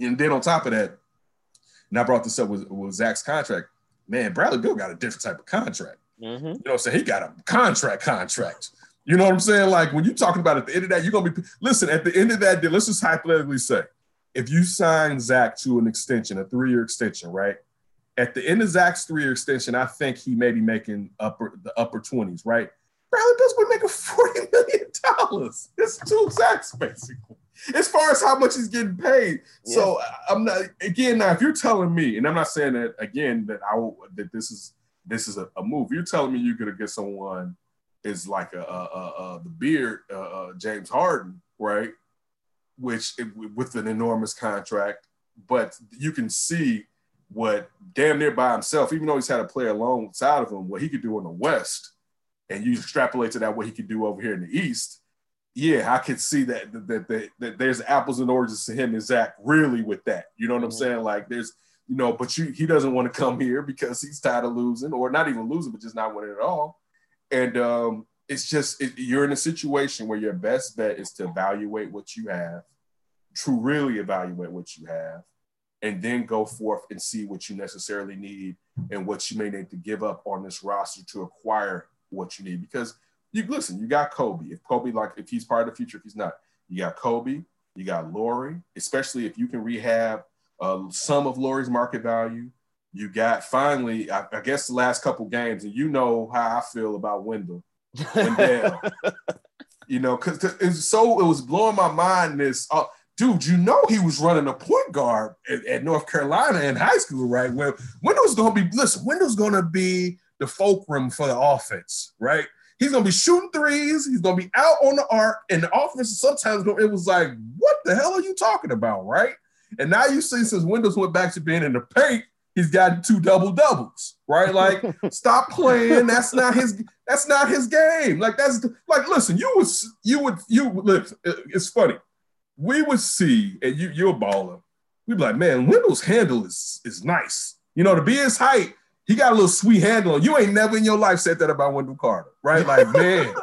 B: And then on top of that, and I brought this up with, with Zach's contract. Man, Bradley Beal got a different type of contract. Mm-hmm. You know what I'm saying? He got a contract contract. You know what I'm saying? Like when you're talking about at the end of that, you're gonna be listen, at the end of that deal, let's just hypothetically say if you sign Zach to an extension, a three-year extension, right? At the end of Zach's three-year extension, I think he may be making upper the upper 20s, right? Bradley Beal's going to make a forty million dollars. It's two Zachs basically, as far as how much he's getting paid. Yeah. So I'm not again now. If you're telling me, and I'm not saying that again that I that this is this is a, a move. You're telling me you're going to get someone is like a, a, a the beard uh, uh, James Harden, right? Which with an enormous contract, but you can see what damn near by himself, even though he's had a player alongside of him, what he could do in the West and you extrapolate to that what he could do over here in the East, yeah, I could see that that, that, that there's apples and oranges to him and Zach really with that. You know what mm-hmm. I'm saying? Like there's, you know, but you he doesn't want to come here because he's tired of losing, or not even losing, but just not winning at all. And um, it's just it, you're in a situation where your best bet is to evaluate what you have, to really evaluate what you have and then go forth and see what you necessarily need and what you may need to give up on this roster to acquire what you need. Because you listen, you got Coby. If Coby, like if he's part of the future, if he's not, you got Coby, you got Lauri, especially if you can rehab uh, some of Lauri's market value. You got finally, I, I, guess the last couple games, and you know how I feel about Wendell. Wendell. you know, because it's so it was blowing my mind. This uh, dude, you know, he was running a point guard at, at North Carolina in high school, right? Well, Wendell's gonna be listen. Wendell's gonna be the fulcrum for the offense, right? He's gonna be shooting threes. He's gonna be out on the arc, and the offense sometimes it was like, what the hell are you talking about, right? And now you see since Wendell's went back to being in the paint, he's got two double doubles, right? Like, stop playing. That's not his. That's not his game. Like that's like, listen, you would you would you look. It's funny. We would see, and you you're balling. We'd be like, man, Wendell's handle is is nice. You know, to be his height, he got a little sweet handle. You ain't never in your life said that about Wendell Carter, right? Like, man,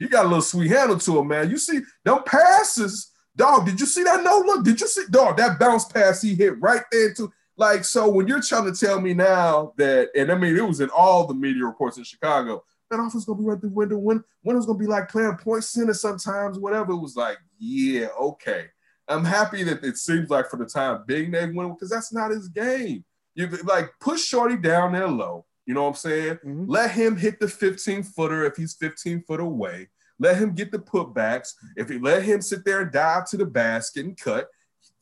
B: he got a little sweet handle to him, man. You see, them passes, dog. Did you see that no look? Did you see, dog? That bounce pass he hit right there to like. So when you're trying to tell me now that, and I mean, it was in all the media reports in Chicago, that offense gonna be right through Wendell. When Wendell's gonna be like playing point center sometimes, whatever. It was like, yeah, okay. I'm happy that it seems like for the time being they win because that's not his game. You like push Shorty down there low. You know what I'm saying? Mm-hmm. Let him hit the 15 footer if he's 15 foot away. Let him get the putbacks. If he let him sit there and dive to the basket and cut.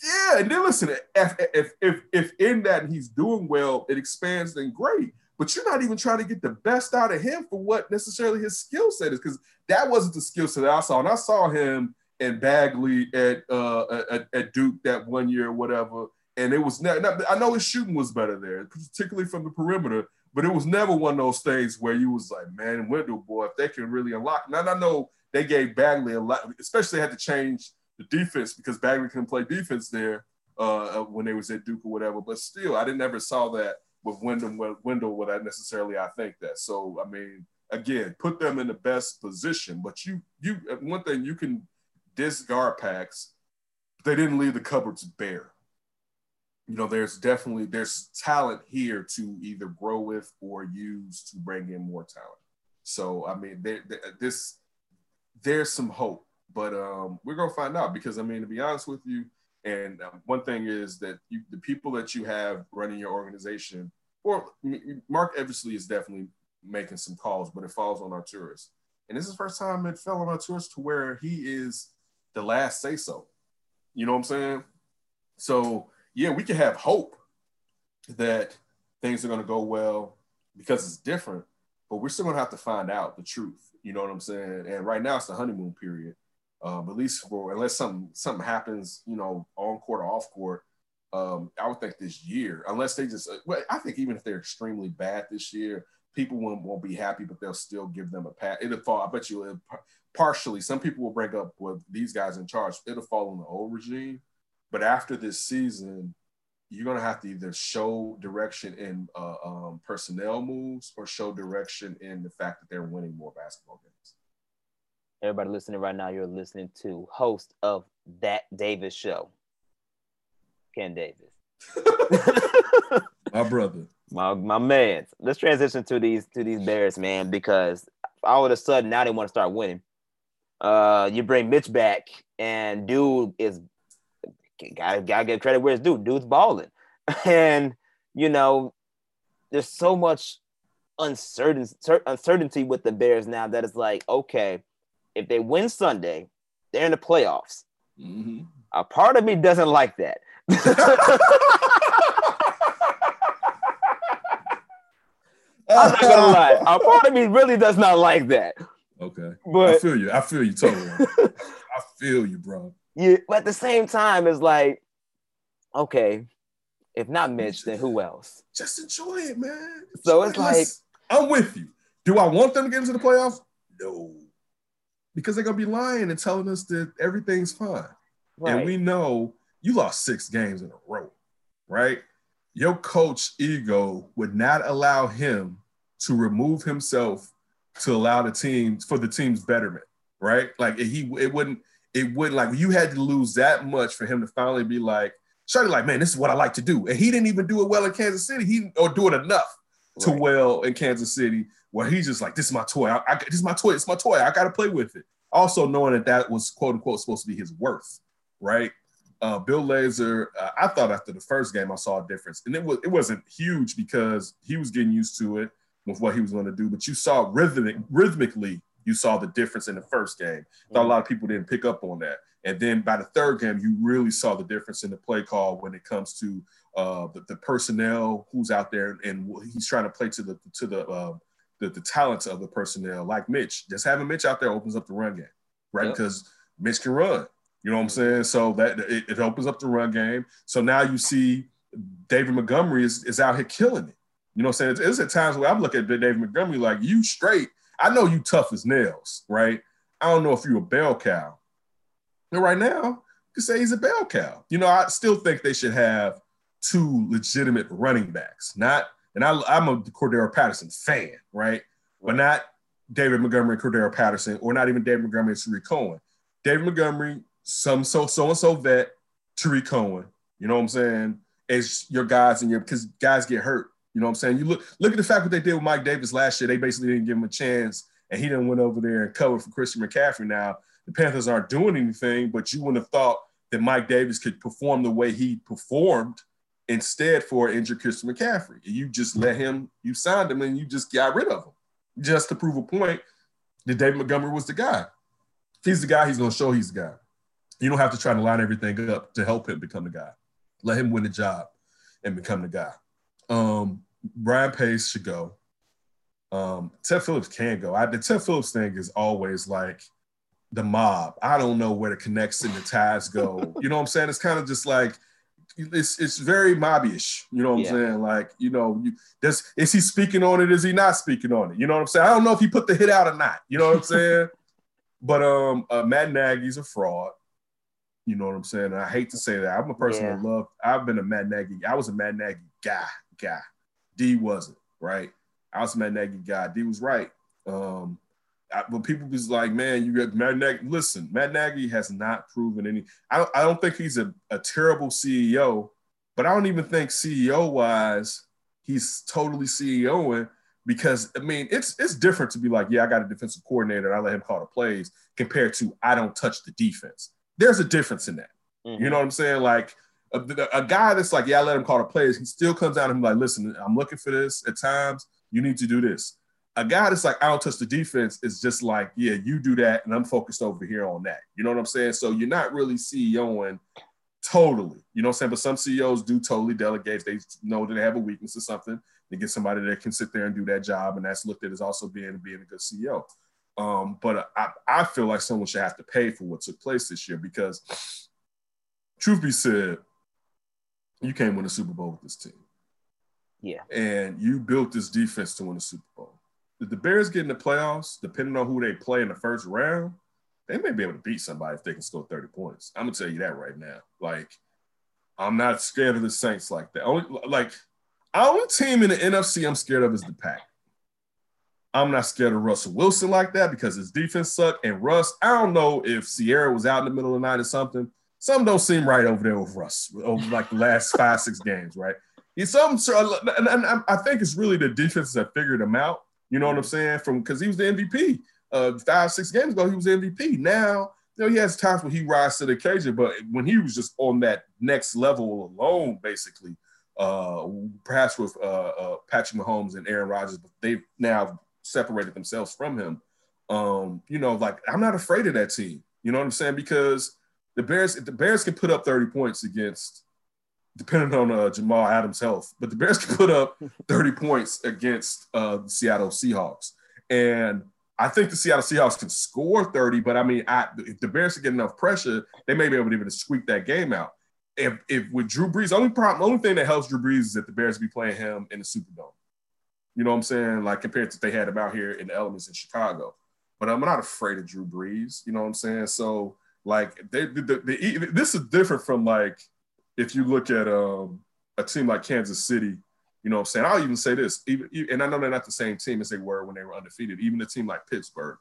B: Yeah, and then listen, if if if, if in that he's doing well, it expands, then great. But you're not even trying to get the best out of him for what necessarily his skill set is, because that wasn't the skill set I saw. And I saw him and Bagley at, uh, at, at Duke that one year or whatever and it was never. I know his shooting was better there, particularly from the perimeter. But it was never one of those things where you was like, man, Wendell boy, if they can really unlock. Now I know they gave Bagley a lot, especially had to change the defense because Bagley couldn't play defense there uh, when they was at Duke or whatever. But still, I didn't ever saw that with Wendell. Wendell, what I necessarily I think that. So I mean, again, put them in the best position. But you, you, one thing you can discard packs. They didn't leave the cupboards bare you know, there's definitely there's talent here to either grow with or use to bring in more talent. So I mean, there, there, this there's some hope, but um, we're gonna find out because I mean, to be honest with you, and um, one thing is that you, the people that you have running your organization, or Marc Eversley is definitely making some calls, but it falls on Arturas. And this is the first time it fell on Arturas to where he is the last say so. You know what I'm saying? So yeah, we can have hope that things are going to go well because it's different, but we're still going to have to find out the truth. You know what I'm saying? And right now it's the honeymoon period. Um, at least for unless something something happens, you know, on court or off court. Um, I would think this year, unless they just, well, I think even if they're extremely bad this year, people won't, won't be happy, but they'll still give them a pat. It'll fall. I bet you it'll, partially. Some people will break up with these guys in charge. It'll fall on the old regime, but after this season, you're gonna have to either show direction in uh, um, personnel moves or show direction in the fact that they're winning more basketball games.
A: Everybody listening right now, you're listening to host of that Davis show, Ken Davis.
B: my brother,
A: my my man. Let's transition to these to these Bears, man, because all of a sudden now they want to start winning. Uh, you bring Mitch back, and dude is gotta gotta give credit where it's due. Dude's balling, and you know, there's so much uncertainty uncertainty with the Bears now that it's like, okay, if they win Sunday, they're in the playoffs. Mm-hmm. A part of me doesn't like that. I'm not gonna lie. A part of me really does not like that.
B: Okay. But I feel you. I feel you totally. I feel you, bro
A: you but at the same time it's like okay if not mitch then who else?
B: Just enjoy it man.
A: So it's like
B: i'm with you. Do i want them to get into the playoffs? No. Because they're gonna be lying and telling us that everything's fine. Right. and we know you lost six games in a row right? Your coach ego would not allow him to remove himself to allow the team for the team's betterment right? Like he it wouldn't it wouldn't like you had to lose that much for him to finally be like, Shorty, like, man, this is what I like to do. And he didn't even do it well in Kansas City. He or do it enough to well in Kansas City where he's just like, this is my toy. I, I, this is my toy. It's my toy. I got to play with it. Also knowing that that was quote unquote supposed to be his worth, right? Uh, Bill Lazor, uh, I thought after the first game I saw a difference, and it was it wasn't huge because he was getting used to it with what he was going to do. But you saw rhythmic, rhythmically, you saw the difference in the first game. Mm-hmm. Thought a lot of people didn't pick up on that. And then by the third game, you really saw the difference in the play call when it comes to uh, the, the, personnel who's out there and he's trying to play to the to the, uh, the the talents of the personnel, like Mitch. Just having Mitch out there opens up the run game, right? Yep. Because Mitch can run. You know what I'm saying? So that it, it, opens up the run game. So now you see David Montgomery is, is out here killing it. You know what I'm saying? It's, it's at times where I'm looking at David Montgomery like you straight. I know you tough as nails, right? I don't know if you're a bell cow. And right now, you can say he's a bell cow. You know, I still think they should have two legitimate running backs. Not, and I, I'm a Cordarrelle Patterson fan, right? But not David Montgomery, Cordarrelle Patterson, or not even David Montgomery and Tarik Cohen. David Montgomery, some so so and so vet, Tarik Cohen. You know what I'm saying? As your guys and your because guys get hurt. You know what I'm saying? You look look at the fact what they did with Mike Davis last year. They basically didn't give him a chance, and he didn't went over there and covered for Christian McCaffrey. Now the Panthers aren't doing anything, but you wouldn't have thought that Mike Davis could perform the way he performed instead for injured Christian McCaffrey. You just let him, you signed him, and you just got rid of him just to prove a point that David Montgomery was the guy. He's the guy, he's going to show he's the guy. You don't have to try to line everything up to help him become the guy. Let him win the job and become the guy. Um, Ryan Pace should go. Um, Ted Phillips can go. I, the Ted Phillips thing is always like the mob. I don't know where the connects and the ties go. you know what I'm saying? It's kind of just like it's it's very mobbyish. You know what yeah. I'm saying? Like, you know, you, does is he speaking on it? Is he not speaking on it? You know what I'm saying? I don't know if he put the hit out or not. You know what I'm saying? but um, uh, Matt Nagy's a fraud. You know what I'm saying? And I hate to say that. I'm a person yeah. that love. I've been a Matt Nagy. I was a Matt Nagy guy. Guy. D wasn't right. I was a Matt Nagy guy. D was right. Um, I, when people was like, man, you got Matt Nagy. Listen, Matt Nagy has not proven any. I don't, I don't think he's a, a terrible CEO, but I don't even think CEO wise he's totally CEOing because I mean it's it's different to be like, yeah, I got a defensive coordinator, I let him call the plays, compared to I don't touch the defense. There's a difference in that. Mm-hmm. You know what I'm saying? Like a, a, guy that's like, yeah, I let him call the plays. He still comes out and be like, listen, I'm looking for this at times. You need to do this a guy that's like, I don't touch the defense is just like, yeah, you do that, and I'm focused over here on that. You know what I'm saying? So you're not really CEOing totally. You know what I'm saying? But some CEOs do totally delegate. They know that they have a weakness or something. They get somebody that can sit there and do that job, and that's looked at as also being being a good CEO. Um, but I, I feel like someone should have to pay for what took place this year because, truth be said, you can't win a Super Bowl with this team.
A: Yeah.
B: And you built this defense to win a Super Bowl if the Bears get in the playoffs, depending on who they play in the first round, they may be able to beat somebody if they can score 30 points. I'm gonna tell you that right now. Like, I'm not scared of the Saints like that. Only like our only team in the NFC I'm scared of is the Pack. I'm not scared of Russell Wilson like that because his defense sucked. And Russ, I don't know if Ciara was out in the middle of the night or something. Something don't seem right over there with Russ over like the last five, six games, right? He's some, and, and I think it's really the defenses that figured him out. You know what I'm saying? From because he was the MVP. Uh, five, six games ago, he was MVP. Now, you know, he has times when he rises to the occasion, but when he was just on that next level alone, basically, uh, perhaps with uh, uh, Patrick Mahomes and Aaron Rodgers, but they've now separated themselves from him. Um, you know, like I'm not afraid of that team. You know what I'm saying? Because the Bears, the Bears can put up 30 points against depending on uh, Jamal Adams' health. But the Bears can put up 30 points against uh, the Seattle Seahawks. And I think the Seattle Seahawks can score 30, but I mean, I, if the Bears can get enough pressure, they may be able to even squeak that game out. If, if with Drew Brees, only problem, only thing that helps Drew Brees is that the Bears be playing him in the Superdome. You know what I'm saying? Like compared to they had him out here in the elements in Chicago. But I'm not afraid of Drew Brees. You know what I'm saying? So like they, the, the, the, this is different from like if you look at um, a team like Kansas City, you know what I'm saying? I'll even say this, even, and I know they're not the same team as they were when they were undefeated, even a team like Pittsburgh,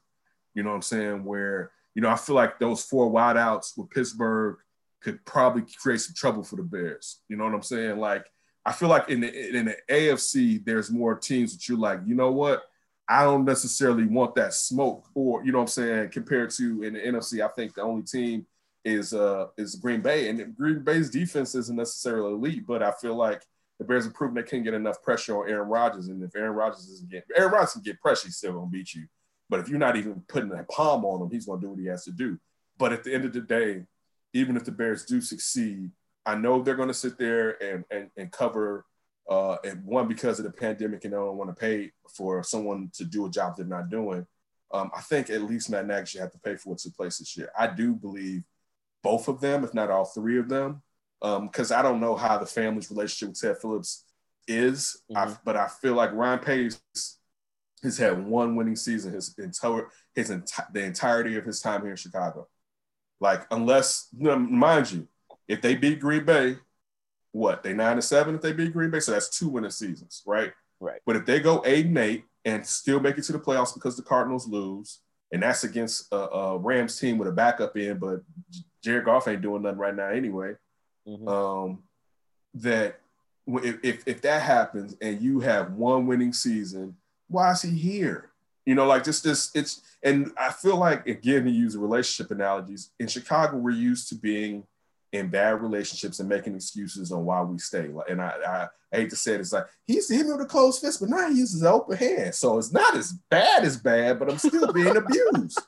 B: you know what I'm saying? Where, you know, I feel like those four wideouts with Pittsburgh could probably create some trouble for the Bears. You know what I'm saying? Like, I feel like in the in the AFC, there's more teams that you're like, you know what? I don't necessarily want that smoke, or you know what I'm saying, compared to in the NFC. I think the only team is uh is Green Bay, and Green Bay's defense isn't necessarily elite, but I feel like the Bears have proven they can't get enough pressure on Aaron Rodgers, and if Aaron Rodgers isn't getting Aaron Rodgers can get pressure, he's still gonna beat you. But if you're not even putting a palm on him, he's gonna do what he has to do. But at the end of the day, even if the Bears do succeed, I know they're gonna sit there and and, and cover uh, and one because of the pandemic and they don't want to pay for someone to do a job they're not doing. Um, I think at least Matt Nagy should have to pay for what's in place this year. I do believe both of them, if not all three of them, because um, I don't know how the family's relationship with Ted Phillips is, mm-hmm. I, but I feel like Ryan Pace has had one winning season his entire his enti- the entirety of his time here in Chicago. Like unless mind you, if they beat Green Bay, what they nine and seven if they beat Green Bay, so that's two winning seasons, right?
A: Right.
B: But if they go eight and eight and still make it to the playoffs because the Cardinals lose, and that's against a, a Rams team with a backup in, but Jared Goff ain't doing nothing right now anyway. Mm-hmm. Um, that if, if if that happens and you have one winning season, why is he here? You know, like just this. It's and I feel like again to use relationship analogies in Chicago, we're used to being in bad relationships and making excuses on why we stay. And I, I, I hate to say it, it's like he's hitting with a closed fist, but now he uses an open hand. So it's not as bad as bad, but I'm still being abused.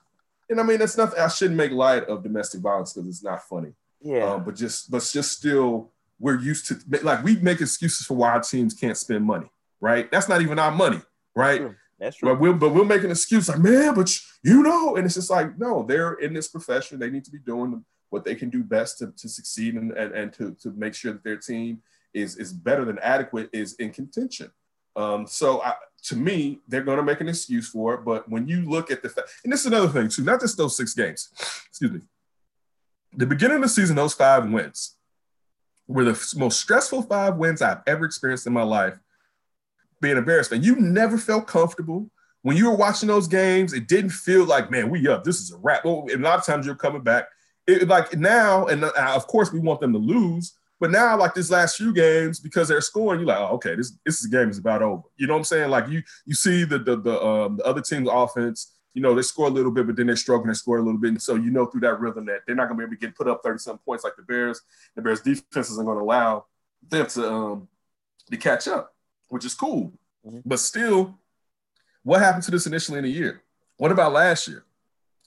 B: And I mean, that's nothing. I shouldn't make light of domestic violence because it's not funny.
A: Yeah.
B: Um, but just, but just still, we're used to like we make excuses for why our teams can't spend money, right? That's not even our money, right?
A: True. That's true.
B: But we'll, but we'll make an excuse like, man, but you know, and it's just like, no, they're in this profession. They need to be doing what they can do best to, to succeed and, and, and to, to make sure that their team is, is better than adequate is in contention. Um, so I, to me, they're going to make an excuse for it. But when you look at the fact, and this is another thing too, not just those six games, excuse me, the beginning of the season, those five wins were the most stressful five wins I've ever experienced in my life being a Bears fan. You never felt comfortable. When you were watching those games, it didn't feel like, man, we up. This is a wrap. Well, a lot of times you're coming back it, like now, and uh, of course we want them to lose, but now like this last few games because they're scoring, you're like, oh, okay, this this game is about over. You know what I'm saying? Like you you see the the the, um, the other team's offense. You know they score a little bit, but then they struggle and they score a little bit, and so you know through that rhythm that they're not going to be able to get put up thirty some points like the Bears. The Bears defense isn't going to allow them to um to catch up, which is cool. Mm-hmm. But still, what happened to this initially in the year? What about last year?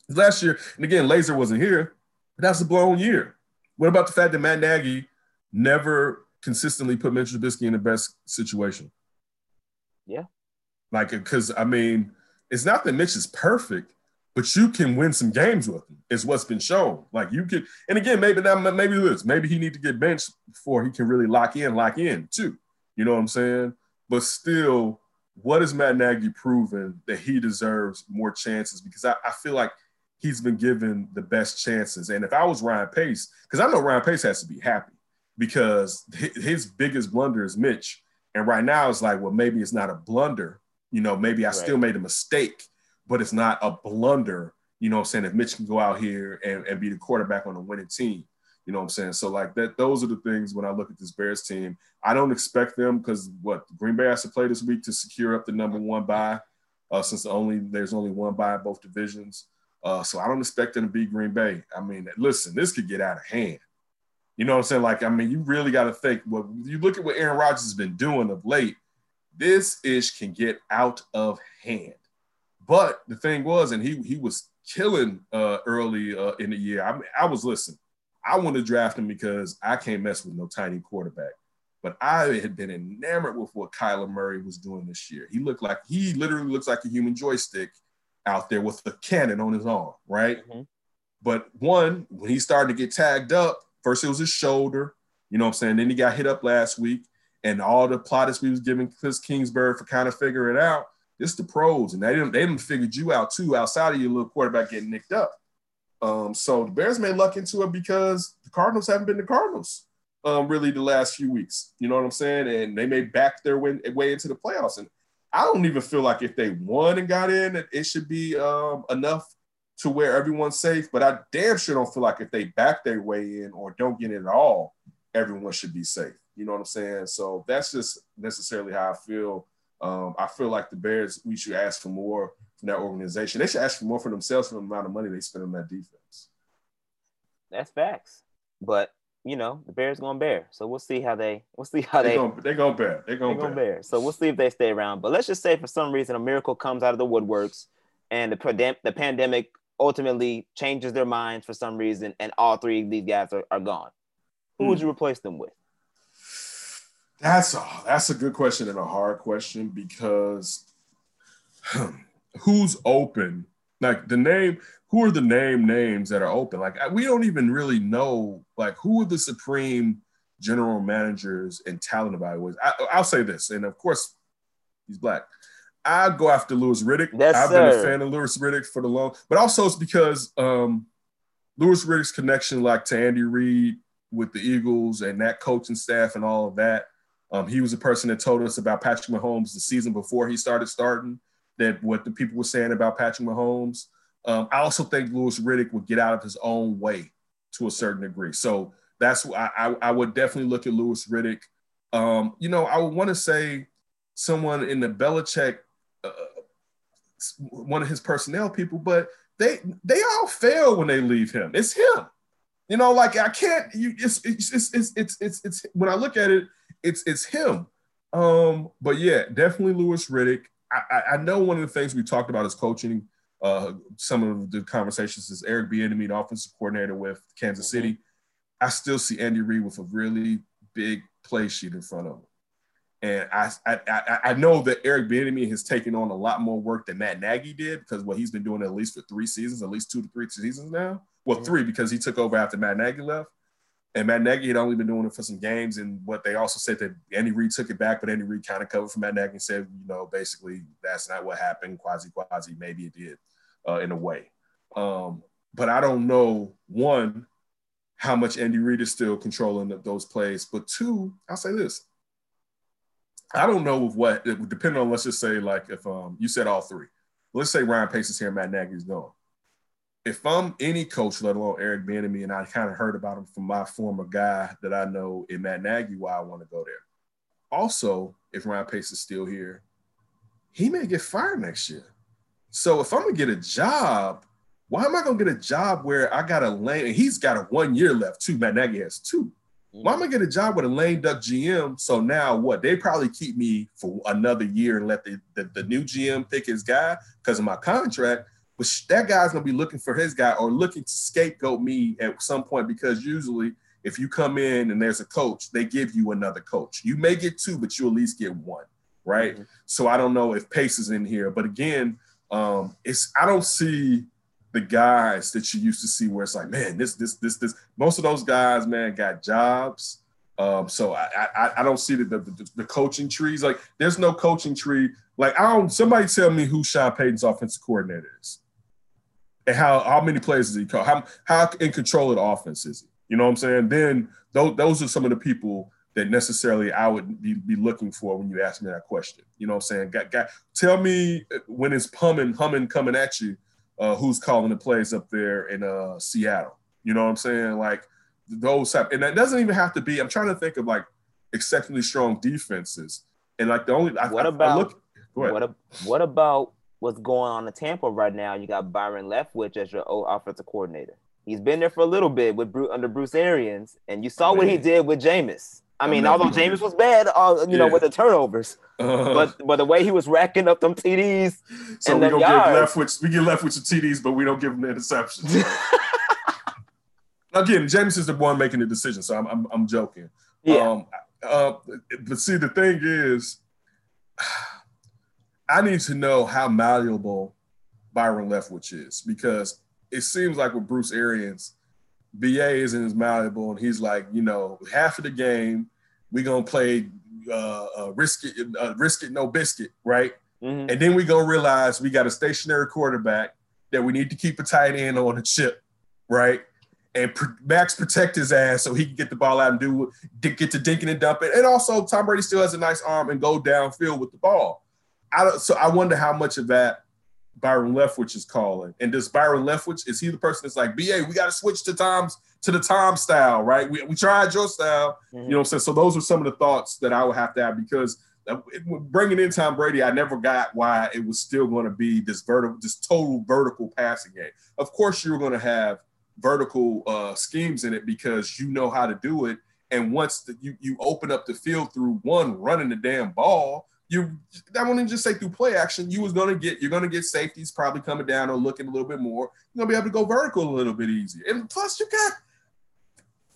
B: Last year, and again, Lazor wasn't here, that's a blown year. What about the fact that Matt Nagy never consistently put Mitch Trubisky in the best situation?
A: Yeah.
B: Like, because I mean, it's not that Mitch is perfect, but you can win some games with him. Is what's been shown. Like you can, and again, maybe that maybe this, maybe he need to get benched before he can really lock in, lock in too. You know what I'm saying? But still, what has Matt Nagy proven that he deserves more chances? Because I, I feel like he's been given the best chances. And if I was Ryan Pace, because I know Ryan Pace has to be happy because his biggest blunder is Mitch. And right now it's like, well, maybe it's not a blunder. You know, maybe I right. still made a mistake, but it's not a blunder. You know I'm saying? If Mitch can go out here and, and be the quarterback on a winning team. You know what I'm saying? So like that, those are the things when I look at this Bears team. I don't expect them because what Green Bay has to play this week to secure up the number one bye, uh, since only there's only one bye in both divisions. Uh, so I don't expect them to beat Green Bay. I mean, listen, this could get out of hand. You know what I'm saying? Like, I mean, you really got to think. Well, you look at what Aaron Rodgers has been doing of late. This ish can get out of hand. But the thing was, and he he was killing uh, early uh, in the year. I mean, I was listening. I want to draft him because I can't mess with no tiny quarterback. But I had been enamored with what Kyler Murray was doing this year. He looked like he literally looks like a human joystick out there with a cannon on his arm, right? Mm-hmm. But one, when he started to get tagged up, first it was his shoulder, you know what I'm saying? Then he got hit up last week, and all the plaudits we was giving Kliff Kingsbury for kind of figuring it out. It's the pros, and they didn't they didn't figured you out too outside of your little quarterback getting nicked up. Um, so the Bears may luck into it because the Cardinals haven't been the Cardinals um, really the last few weeks. You know what I'm saying? And they may back their way, way into the playoffs. And I don't even feel like if they won and got in, it should be um, enough to where everyone's safe, but I damn sure don't feel like if they back their way in or don't get it at all, everyone should be safe. You know what I'm saying? So that's just necessarily how I feel. Um, I feel like the Bears, we should ask for more from that organization. They should ask for more for themselves for the amount of money they spend on that defense.
A: That's facts. But you know, the Bears gonna bear. So we'll see how they we'll see how
B: they
A: they
B: gonna, they gonna bear. They're gonna, they gonna bear. bear.
A: So we'll see if they stay around. But let's just say for some reason a miracle comes out of the woodworks and the, the pandemic ultimately changes their minds for some reason and all three of these guys are, are gone. Who would hmm. you replace them with?
B: That's a, that's a good question and a hard question because who's open? Like the name, who are the name names that are open? Like we don't even really know like who are the supreme general managers and talent evaluators. I, will say this, and of course, he's black. I go after Louis Riddick.
A: Yes,
B: I've
A: sir.
B: been a fan of Louis Riddick for the long, but also it's because um, Louis Riddick's connection, like to Andy Reid with the Eagles and that coaching staff and all of that. Um, he was a person that told us about Patrick Mahomes the season before he started starting. That what the people were saying about Patrick Mahomes. Um, I also think Louis Riddick would get out of his own way to a certain degree. So that's I, I, I would definitely look at Louis Riddick. Um, you know, I would want to say someone in the Belichick, uh, one of his personnel people, but they they all fail when they leave him. It's him. You know, like I can't. You, it's, it's it's it's it's it's, it's when I look at it, it's it's him. Um, but yeah, definitely Louis Riddick. I, I, I know one of the things we talked about is coaching. Uh, some of the conversations is Eric Bieniemy, the offensive coordinator with Kansas mm-hmm. City. I still see Andy Reid with a really big play sheet in front of him. And I, I, I know that Eric Bieniemy has taken on a lot more work than Matt Nagy did because what he's been doing at least for three seasons, at least two to three seasons now. Well, mm-hmm. three because he took over after Matt Nagy left. And Matt Nagy had only been doing it for some games. And what they also said that Andy Reid took it back, but Andy Reid kind of covered for Matt Nagy and said, you know, basically that's not what happened. Quasi, quasi, maybe it did uh, in a way. Um, but I don't know, one, how much Andy Reid is still controlling those plays. But two, I'll say this. I don't know if what, depending on, let's just say, like if um, you said all three. Let's say Ryan Pace is here Matt Nagy's gone if I'm any coach, let alone Eric Bieniemy, and I kind of heard about him from my former guy that I know in Matt Nagy, why I want to go there. Also, if Ryan Pace is still here, he may get fired next year. So if I'm gonna get a job, why am I gonna get a job where I got a lane? And he's got a one year left too. Matt Nagy has two. Why am I gonna get a job with a lame duck GM? So now what? They probably keep me for another year and let the, the, the new GM pick his guy because of my contract. But that guy's gonna be looking for his guy or looking to scapegoat me at some point because usually if you come in and there's a coach, they give you another coach. You may get two, but you at least get one, right? Mm-hmm. So I don't know if Pace is in here, but again, um, it's I don't see the guys that you used to see where it's like, man, this, this, this, this. Most of those guys, man, got jobs. Um, so I, I, I don't see the, the, the coaching trees. Like, there's no coaching tree. Like, I don't. Somebody tell me who Sean Payton's offensive coordinator is and how how many plays does he call? How how in control of the offense is he? You know what I'm saying? Then those those are some of the people that necessarily I would be, be looking for when you ask me that question. You know what I'm saying? Got, got, tell me when it's humming, humming coming at you, uh, who's calling the plays up there in uh, Seattle. You know what I'm saying? Like those type, and that doesn't even have to be. I'm trying to think of like exceptionally strong defenses, and like the only
A: what
B: I,
A: about I look, what, what about what's going on in Tampa right now. You got Byron Leftwich as your old offensive coordinator. He's been there for a little bit with Bruce, under Bruce Arians, and you saw what he did with Jameis. I mean, although Jameis was bad, uh, you yeah. know, with the turnovers, uh, but but the way he was racking up them TDs.
B: So we don't yards, give Leftwich, we get Leftwich the TDs, but we don't give him the interceptions. Again, Jameis is the one making the decision, so I'm I'm, I'm joking.
A: Yeah. Um,
B: uh, but see, the thing is. I need to know how malleable Byron Leftwich is because it seems like with Bruce Arians, BA isn't as malleable, and he's like, you know, half of the game we're gonna play uh, uh, risk it, uh, risk it, no biscuit, right? Mm-hmm. And then we gonna realize we got a stationary quarterback that we need to keep a tight end on the chip, right? And Max protect his ass so he can get the ball out and do get to dinking and dumping. And also, Tom Brady still has a nice arm and go downfield with the ball. I don't, so I wonder how much of that Byron Leftwich is calling. And does Byron Leftwich, is he the person that's like, BA, we got to switch to Tom's to the Tom style, right? We, we tried your style. Mm-hmm. You know what I'm saying? So those are some of the thoughts that I would have to have because uh, bringing in Tom Brady, I never got why it was still going to be this vertical, this total vertical passing game. Of course, you're going to have vertical uh, schemes in it because you know how to do it. And once the, you you open up the field through one running the damn ball, you I won't even just say through play action, you was gonna get you're gonna get safeties probably coming down or looking a little bit more. You're gonna be able to go vertical a little bit easier. And plus, you got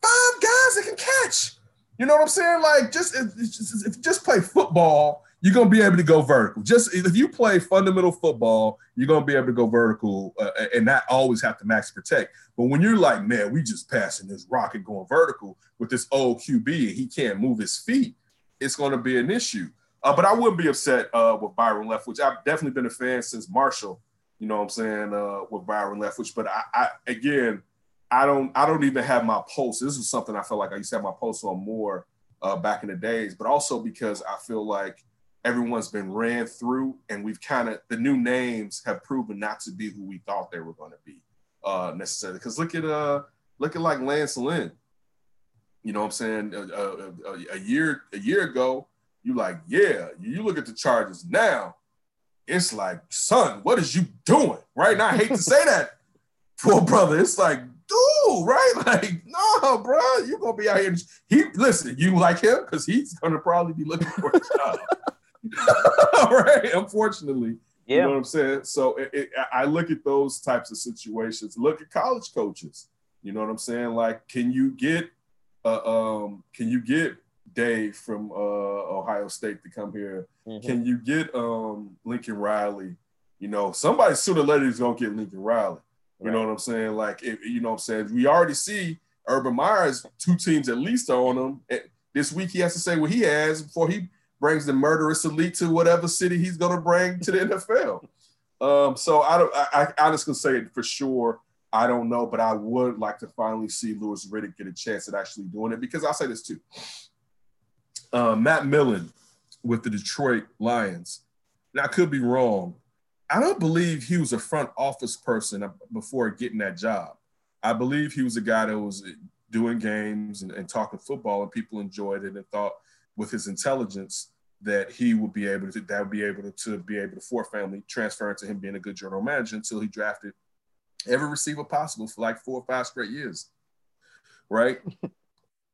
B: five guys that can catch. You know what I'm saying? Like just if, if just play football, you're gonna be able to go vertical. Just if you play fundamental football, you're gonna be able to go vertical uh, and not always have to max protect. But when you're like, man, we just passing this rocket going vertical with this old QB and he can't move his feet, it's gonna be an issue. Uh, but I wouldn't be upset uh, with Byron Leftwich. I've definitely been a fan since Marshall. You know what I'm saying uh, with Byron Leftwich. But I, I, again, I don't I don't even have my post. This is something I feel like I used to have my post on more uh, back in the days. But also because I feel like everyone's been ran through, and we've kind of the new names have proven not to be who we thought they were going to be uh, necessarily. Because look at uh look at like Lance Lynn. You know what I'm saying? A, a, a year a year ago you like, yeah, you look at the Chargers now, it's like, son, what is you doing? Right now, I hate to say that, poor brother. It's like, dude, right? Like, no, bro, you're gonna be out here. He listen, you like him because he's gonna probably be looking for a job. All right, unfortunately. Yeah. You know what I'm saying? So it, it, I look at those types of situations. Look at college coaches. You know what I'm saying? Like, can you get, uh, um, can you get Dave from uh, Ohio State to come here. Mm-hmm. Can you get um, Lincoln Riley? You know, somebody sooner or later is gonna get Lincoln Riley. You right. know what I'm saying? Like, if, you know what I'm saying? We already see Urban Meyer's two teams at least are on him. This week he has to say what he has before he brings the murderous elite to whatever city he's gonna bring to the NFL. Um, so I don't. I, I, I just can say it for sure. I don't know, but I would like to finally see Louis Riddick get a chance at actually doing it because I'll say this too uh, Matt Millen with the Detroit Lions. Now, I could be wrong. I don't believe he was a front office person before getting that job. I believe he was a guy that was doing games and, and talking football, and people enjoyed it and thought with his intelligence that he would be able to that would be able to, to be able to for family transfer to him being a good general manager until he drafted every receiver possible for like four or five straight years. Right.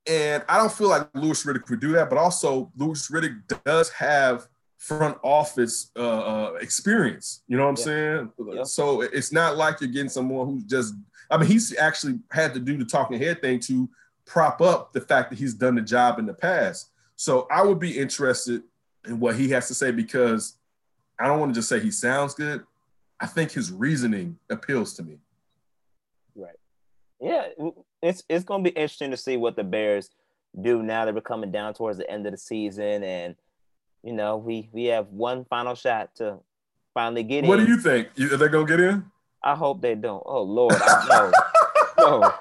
B: And I don't feel like Louis Riddick could do that, but also Louis Riddick does have front office uh, uh, experience. You know what I'm yeah. saying? Yeah. So it's not like you're getting someone who's just. I mean, he's actually had to do the talking head thing to prop up the fact that he's done the job in the past. So I would be interested in what he has to say because I don't want to just say he sounds good. I think his reasoning appeals to me.
A: Right. Yeah, it's it's going to be interesting to see what the Bears do now that we're coming down towards the end of the season, and you know we we have one final shot to finally get
B: what
A: in.
B: What do you think? Are they gonna get in?
A: I hope they don't. Oh Lord, I no, no.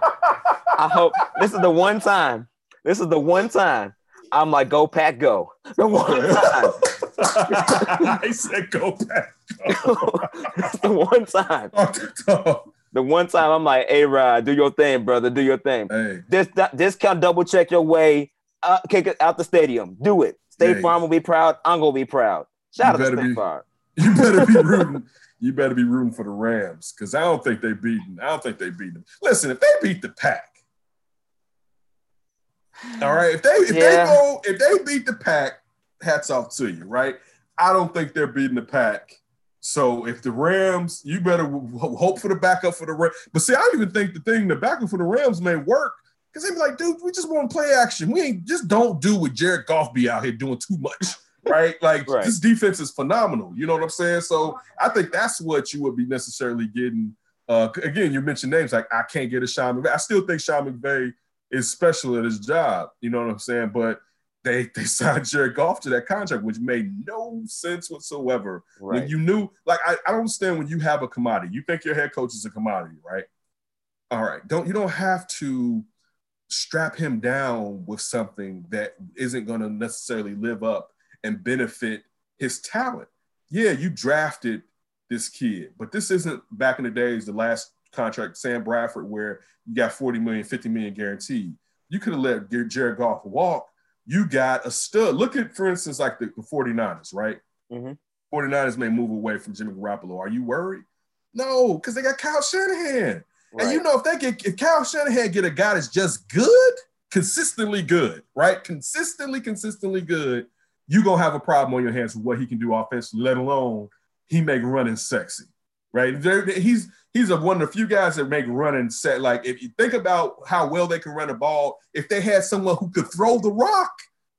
A: I hope this is the one time. This is the one time I'm like, go pack, go. The one time.
B: I said, go pack, go.
A: it's the one time. The one time I'm like, "Hey, Rod, do your thing, brother. Do your thing. Hey. This discount double check your way. Uh, kick it out the stadium. Do it. State hey. Farm will be proud. I'm gonna be proud. Shout you out to State be, Farm.
B: You better be rooting. you better be rooting for the Rams because I don't think they beat them. I don't think they beat them. Listen, if they beat the Pack, all right. If they if yeah. they go if they beat the Pack, hats off to you, right? I don't think they're beating the Pack so if the Rams, you better hope for the backup for the Rams. But see, I don't even think the thing, the backup for the Rams may work because they'd be like, dude, we just want to play action. We ain't just don't do what Jared Goff be out here doing too much, right? Like right. this defense is phenomenal. You know what I'm saying? So I think that's what you would be necessarily getting. Uh, again, you mentioned names like I can't get a Sean McVay. I still think Sean McVay is special at his job. You know what I'm saying? But they they signed Jared Goff to that contract, which made no sense whatsoever. Right. When you knew, like, I, I don't understand when you have a commodity. You think your head coach is a commodity, right? All right, don't you don't have to strap him down with something that isn't going to necessarily live up and benefit his talent. Yeah, you drafted this kid. But this isn't back in the days, the last contract, Sam Bradford, where you got 40 million, 50 million guaranteed. You could have let Jared Goff walk. You got a stud. Look at, for instance, like the, the 49ers, right? Mm-hmm. 49ers may move away from Jimmy Garoppolo. Are you worried? No, because they got Kyle Shanahan. Right. And you know, if they get if Kyle Shanahan get a guy that's just good, consistently good, right? Consistently, consistently good, you gonna have a problem on your hands with what he can do offensively, let alone he make running sexy, right? He's he's a, one of the few guys that make running set. Like if you think about how well they can run a ball, if they had someone who could throw the rock,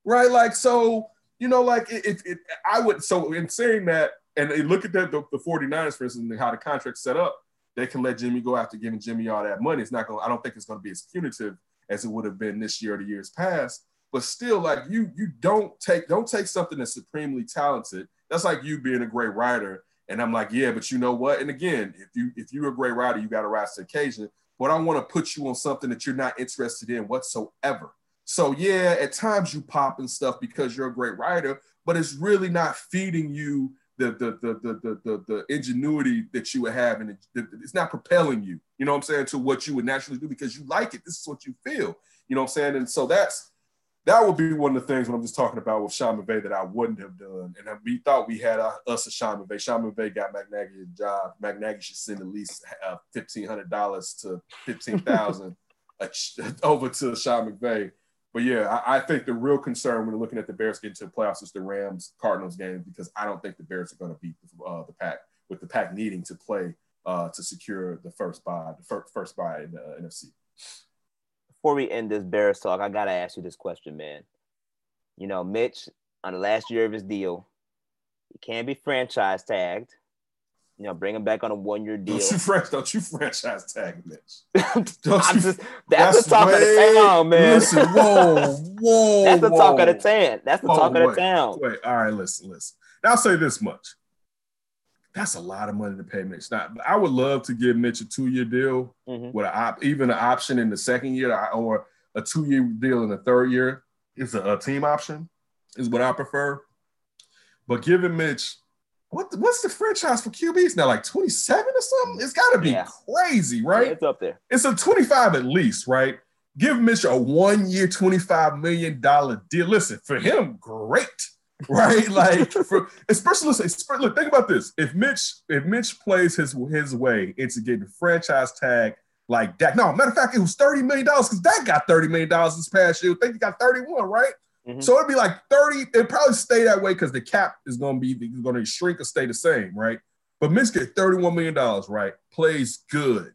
B: right? Like so, you know, like if it, I would. So in saying that, and look at that the, the 49ers, for instance, and how the contract set up, they can let Jimmy go after giving Jimmy all that money. It's not going. I don't think it's going to be as punitive as it would have been this year or the years past. But still, like you, you don't take don't take something that's supremely talented. That's like you being a great writer and I'm like, yeah, but you know what? And again, if you if you're a great writer, you got to rise to occasion. But I want to put you on something that you're not interested in whatsoever. So yeah, at times you pop and stuff because you're a great writer, but it's really not feeding you the the the the the, the, the ingenuity that you would have, and it, it's not propelling you. You know what I'm saying to what you would naturally do because you like it. This is what you feel. You know what I'm saying? And so that's that would be one of the things when I'm just talking about with Sean McVay that I wouldn't have done. And we thought we had us a Sean McVay. Sean McVay got Matt Nagy a job. Matt Nagy should send at least uh, fifteen hundred dollars to fifteen thousand over to Sean McVay. But yeah, I, I, think the real concern when we're looking at the Bears getting to the playoffs is the Rams Cardinals game because I don't think the Bears are going to beat the, uh, the pack with the pack needing to play uh, to secure the first bye, the first, first bye in the uh, NFC
A: before we end this Bears talk, I gotta ask you this question, man. You know, Mitch on the last year of his deal, he can't be franchise tagged. You know, bring him back on a one-year deal.
B: Don't you, fran- don't you franchise tag Mitch? Don't
A: you, just, that's, that's, the talk way, of the town, man. Listen, whoa, whoa. that's the whoa. talk of the town. That's the talk wait, of the oh, town.
B: Wait, all right, listen, listen. Now I'll say this much that's a lot of money to pay Mitch. Now, I would love to give Mitch a two-year deal mm-hmm. with an op, even an option in the second year or a two-year deal in the third year. It's a, a team option, is what I prefer. But giving Mitch, what what's the franchise for QBs now? Like 27 or something? It's got to be yeah. crazy, right?
A: Yeah, it's up there.
B: It's a 25 at least, right? Give Mitch a one-year, $25 million deal. Listen, for him, great right? Like, for, especially listen, look, think about this. If Mitch, if Mitch plays his his way into getting franchise tag like Dak, no, matter of fact, it was thirty million dollars because Dak got thirty million dollars this past year. I think he got thirty one, right? Mm-hmm. So it'd be like thirty. It'd probably stay that way because the cap is going to be going to shrink or stay the same, right? But Mitch get thirty one million dollars, right? Plays good.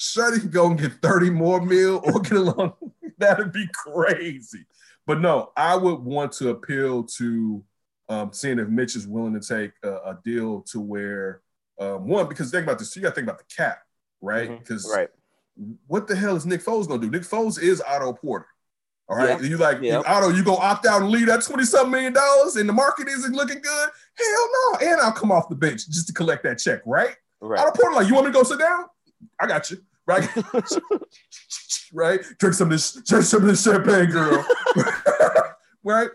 B: Shuddy can go and get 30 more mil or get along. That'd be crazy. But no, I would want to appeal to um, seeing if Mitch is willing to take a, a deal to where um, one because think about this, you got to think about the cap, right? Because mm-hmm. right. what the hell is Nick Foles gonna do? Nick Foles is Otto Porter. All right, you like yep. Otto, you gonna opt out and leave that twenty something million dollars, and the market isn't looking good? Hell no! And I'll come off the bench just to collect that check, right? Right. Otto Porter, like, you want me to go sit down? I got you, right? right? Drink some of this, drink some of this champagne, girl. right?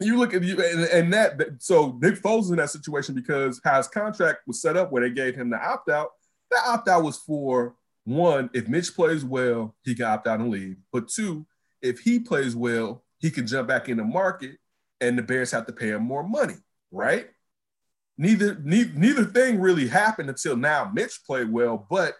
B: you look at you and, and that so Nick Foles is in that situation because how his contract was set up where they gave him the opt out. That opt out was for one, if Mitch plays well, he can opt out and leave. But two, if he plays well, he can jump back in the market and the Bears have to pay him more money, right? Neither, neither, neither thing really happened until now. Mitch played well, but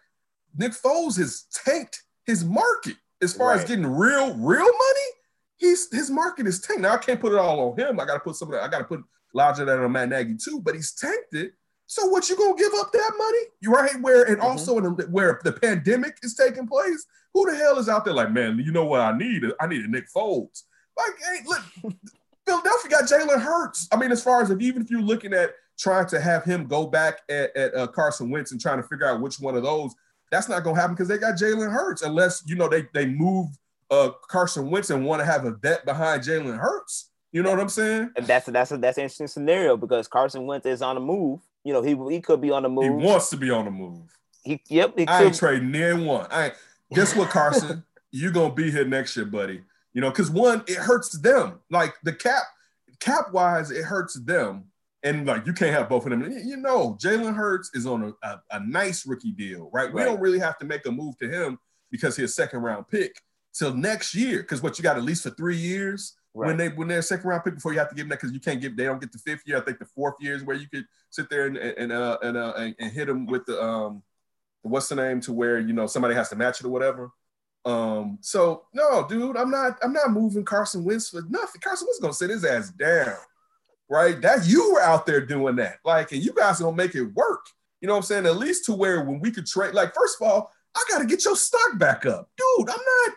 B: Nick Foles has tanked his market as far right. as getting real, real money he's his market is tanked. Now I can't put it all on him. I got to put some of that. I got to put larger than on Matt Nagy too. But he's tanked it. So what you gonna give up that money? You right where and mm-hmm. also in where the pandemic is taking place. Who the hell is out there like man? You know what I need? I need a Nick Foles. Like, hey, look, Philadelphia got Jalen Hurts. I mean, as far as if even if you're looking at trying to have him go back at, at uh, Carson Wentz and trying to figure out which one of those, that's not gonna happen because they got Jalen Hurts unless you know they they move uh, Carson Wentz and want to have a bet behind Jalen Hurts. You know what I'm saying?
A: And that's a, that's a, that's an interesting scenario because Carson Wentz is on the move. You know, he he could be on the move. He
B: wants to be on the move.
A: He yep. He
B: I ain't trading near one. I ain't, guess what, Carson? you gonna be here next year, buddy. You know, because one, it hurts them. Like the cap, cap wise, it hurts them. And like you can't have both of them. You know, Jalen Hurts is on a, a, a, nice rookie deal, right? We don't really have to make a move to him because he's a second round pick till next year. Because what you got at least for three years right. when they when they're a second round pick before you have to give them that because you can't give they don't get the fifth year. I think the fourth year is where you could sit there and and uh, and, uh, and, and hit them with the um what's the name to where you know somebody has to match it or whatever. Um, so no, dude, I'm not I'm not moving Carson Wentz for nothing. Carson Wentz gonna sit his ass down, right? That you were out there doing that, like, and you guys gonna make it work. You know what I'm saying? At least to where when we could trade, like, first of all, I gotta get your stock back up, dude. I'm not.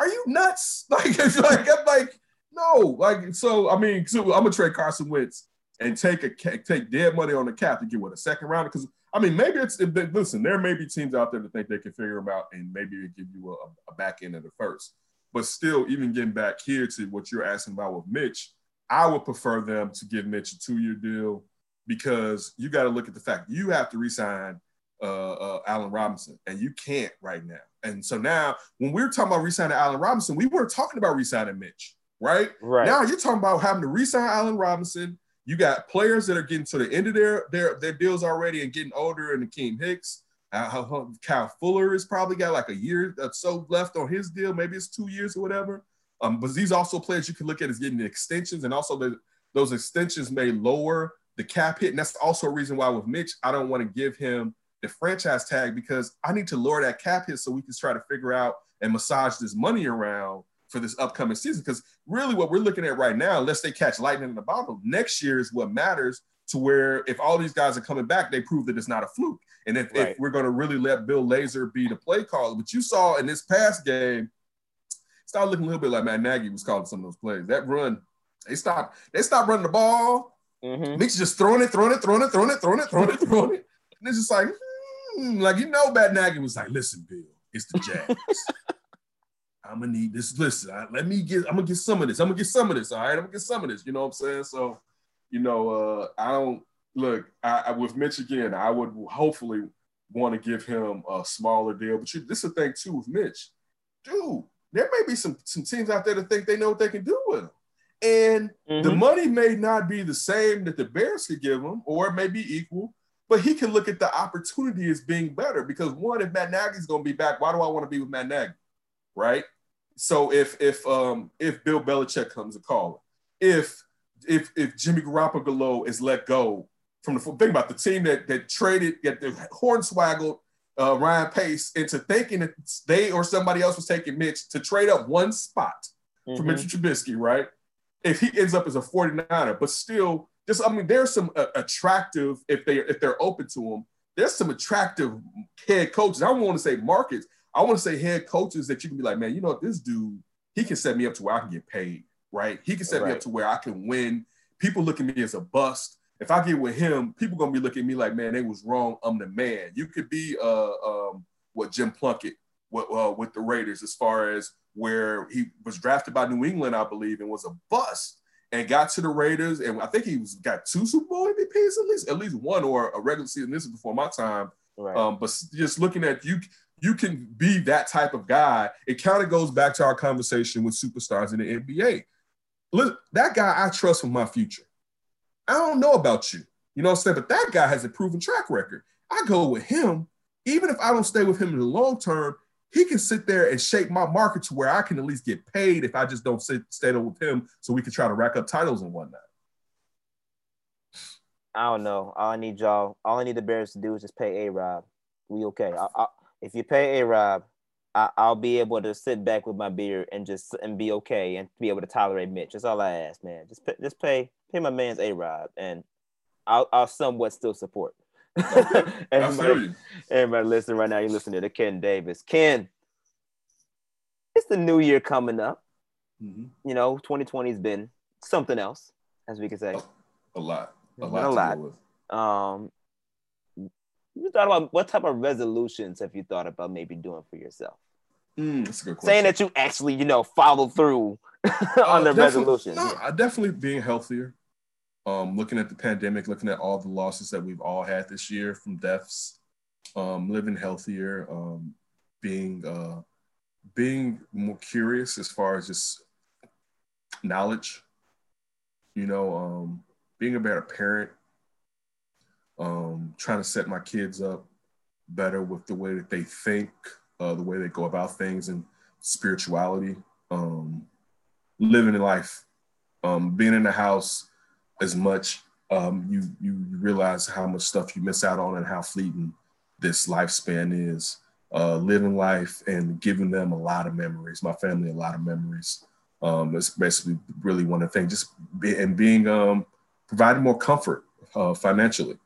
B: Are you nuts? Like, it's like I'm like, no, like, so I mean, so I'm gonna trade Carson Wentz and take a take dead money on the cap to get what a second round because I mean, maybe it's listen. There may be teams out there that think they can figure them out, and maybe give you a, a back end of the first. But still, even getting back here to what you're asking about with Mitch, I would prefer them to give Mitch a two-year deal because you got to look at the fact you have to resign uh, uh, Allen Robinson, and you can't right now. And so now, when we are talking about resigning Allen Robinson, we weren't talking about resigning Mitch, right? Right. Now you're talking about having to resign Allen Robinson you got players that are getting to the end of their their, their deals already and getting older, and Akiem Hicks. Uh, Kyle Fuller has probably got like a year or so left on his deal. Maybe it's two years or whatever. Um, but these also players you can look at as getting the extensions, and also the, those extensions may lower the cap hit. And that's also a reason why with Mitch, I don't want to give him the franchise tag because I need to lower that cap hit so we can try to figure out and massage this money around for this upcoming season. Because really, what we're looking at right now, unless they catch lightning in the bottle, next year is what matters. To where if all these guys are coming back, they prove that it's not a fluke. And if, right. if we're going to really let Bill Lazor be the play caller, but you saw in this past game, started looking a little bit like Matt Nagy was calling some of those plays. That run, they stopped. They stopped running the ball. Mm-hmm. Nick's just throwing it, throwing it, throwing it, throwing it, throwing it, throwing it, throwing it. And it's just like, hmm, like you know, Matt Nagy was like, "Listen, Bill, it's the Jags. I'm gonna need this. Listen, I, let me get. I'm gonna get some of this. I'm gonna get some of this. All right, I'm gonna get some of this. You know what I'm saying? So, you know, uh, I don't look. I, I with Mitch again. I would hopefully want to give him a smaller deal. But you, this is the thing too with Mitch, dude. There may be some some teams out there that think they know what they can do with him, and mm-hmm. the money may not be the same that the Bears could give him, or it may be equal. But he can look at the opportunity as being better because one, if Matt Nagy's going to be back, why do I want to be with Matt Nagy? Right? So if if um if Bill Belichick comes to call, if if if Jimmy Garoppolo is let go from the think about the team that that traded get the hornswaggled uh, Ryan Pace into thinking that they or somebody else was taking Mitch to trade up one spot mm-hmm. for Mitch Trubisky, right? If he ends up as a 49er, but still, just I mean, there's some uh, attractive if they if they're open to him. There's some attractive head coaches. I don't want to say markets, I want to say head coaches that you can be like, man, you know what, this dude, he can set me up to where I can get paid, right? He can set right. me up to where I can win. People look at me as a bust. If I get with him, people gonna be looking at me like, man, they was wrong. I'm the man. You could be uh um what Jim Plunkett with, uh, with the Raiders as far as where he was drafted by New England, I believe, and was a bust and got to the Raiders. And I think he was got two Super Bowl MVPs at least, at least one or a regular season. This is before my time. Right. Um, but just looking at you, you can be that type of guy. It kind of goes back to our conversation with superstars in the NBA. Look, that guy I trust with my future. I don't know about you, you know what I'm saying? But that guy has a proven track record. I go with him, even if I don't stay with him in the long term, he can sit there and shape my market to where I can at least get paid if I just don't sit, stay with him so we can try to rack up titles and whatnot.
A: I don't know. All I need y'all, all I need the Bears to do is just pay A Rob. We okay. I, I, if you pay A Rob, I'll be able to sit back with my beer and just and be okay and be able to tolerate Mitch. That's all I ask, man. Just pay, just pay pay my man's A Rob, and I'll I'll somewhat still support. everybody, everybody listen right now. You listen to Ken Davis. Ken, it's the new year coming up. Mm-hmm. You know, 2020 has been something else, as we could say.
B: A lot. A lot. A lot.
A: Um, you thought about what type of resolutions have you thought about maybe doing for yourself?
B: Mm, that's a good
A: question. Saying that you actually, you know, follow through on uh, the resolution.
B: No, yeah. definitely being healthier. Um, looking at the pandemic, looking at all the losses that we've all had this year from deaths, um, living healthier, um, being uh, being more curious as far as just knowledge. You know, um, being a better parent, um, trying to set my kids up better with the way that they think, uh, the way they go about things, and spirituality, um, living in life, um, being in the house as much. Um, you you realize how much stuff you miss out on and how fleeting this lifespan is. Uh, living life and giving them a lot of memories. My family a lot of memories. Um, it's basically really one of the things. Just be, and being um, providing more comfort uh, financially.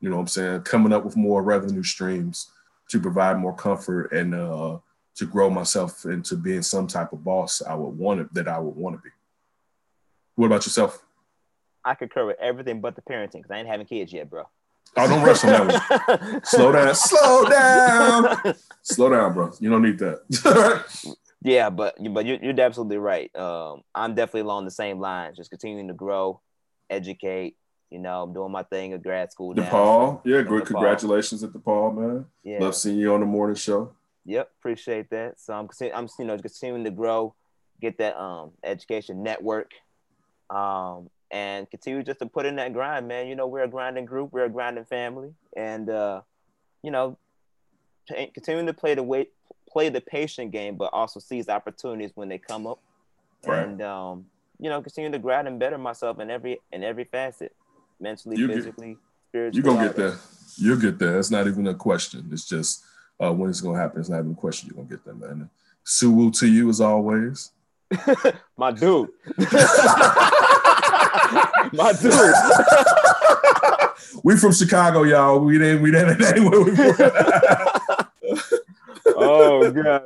B: You know what I'm saying? Coming up with more revenue streams to provide more comfort and uh, to grow myself into being some type of boss I would want it, that I would want to be. What about yourself?
A: I concur with everything but the parenting because I ain't having kids yet, bro.
B: Oh, don't rush on that one. Slow down. Slow down. Slow down, bro. You don't need that.
A: yeah, but but you're, you're absolutely right. Um, I'm definitely along the same lines, just continuing to grow, educate. You know, I'm doing my thing at grad school.
B: DePaul, yeah, great. Congratulations at DePaul, man. Yeah, love seeing you on the morning show.
A: Yep, appreciate that. So I'm, I'm you know continuing to grow, get that um education network, um, and continue just to put in that grind, man. You know, we're a grinding group, we're a grinding family, and uh, you know, continuing to play the way play the patient game, but also seize opportunities when they come up, right. and um, you know, continue to grind and better myself in every in every facet, mentally, you physically, get, spiritually.
B: You're gonna get there. You'll get there. It's not even a question. It's just uh, when it's gonna happen. It's not even a question. You're gonna get there, man. Suwu to you as always.
A: My dude. My dude.
B: we from Chicago, y'all. We didn't we didn't anywhere we
A: Oh god.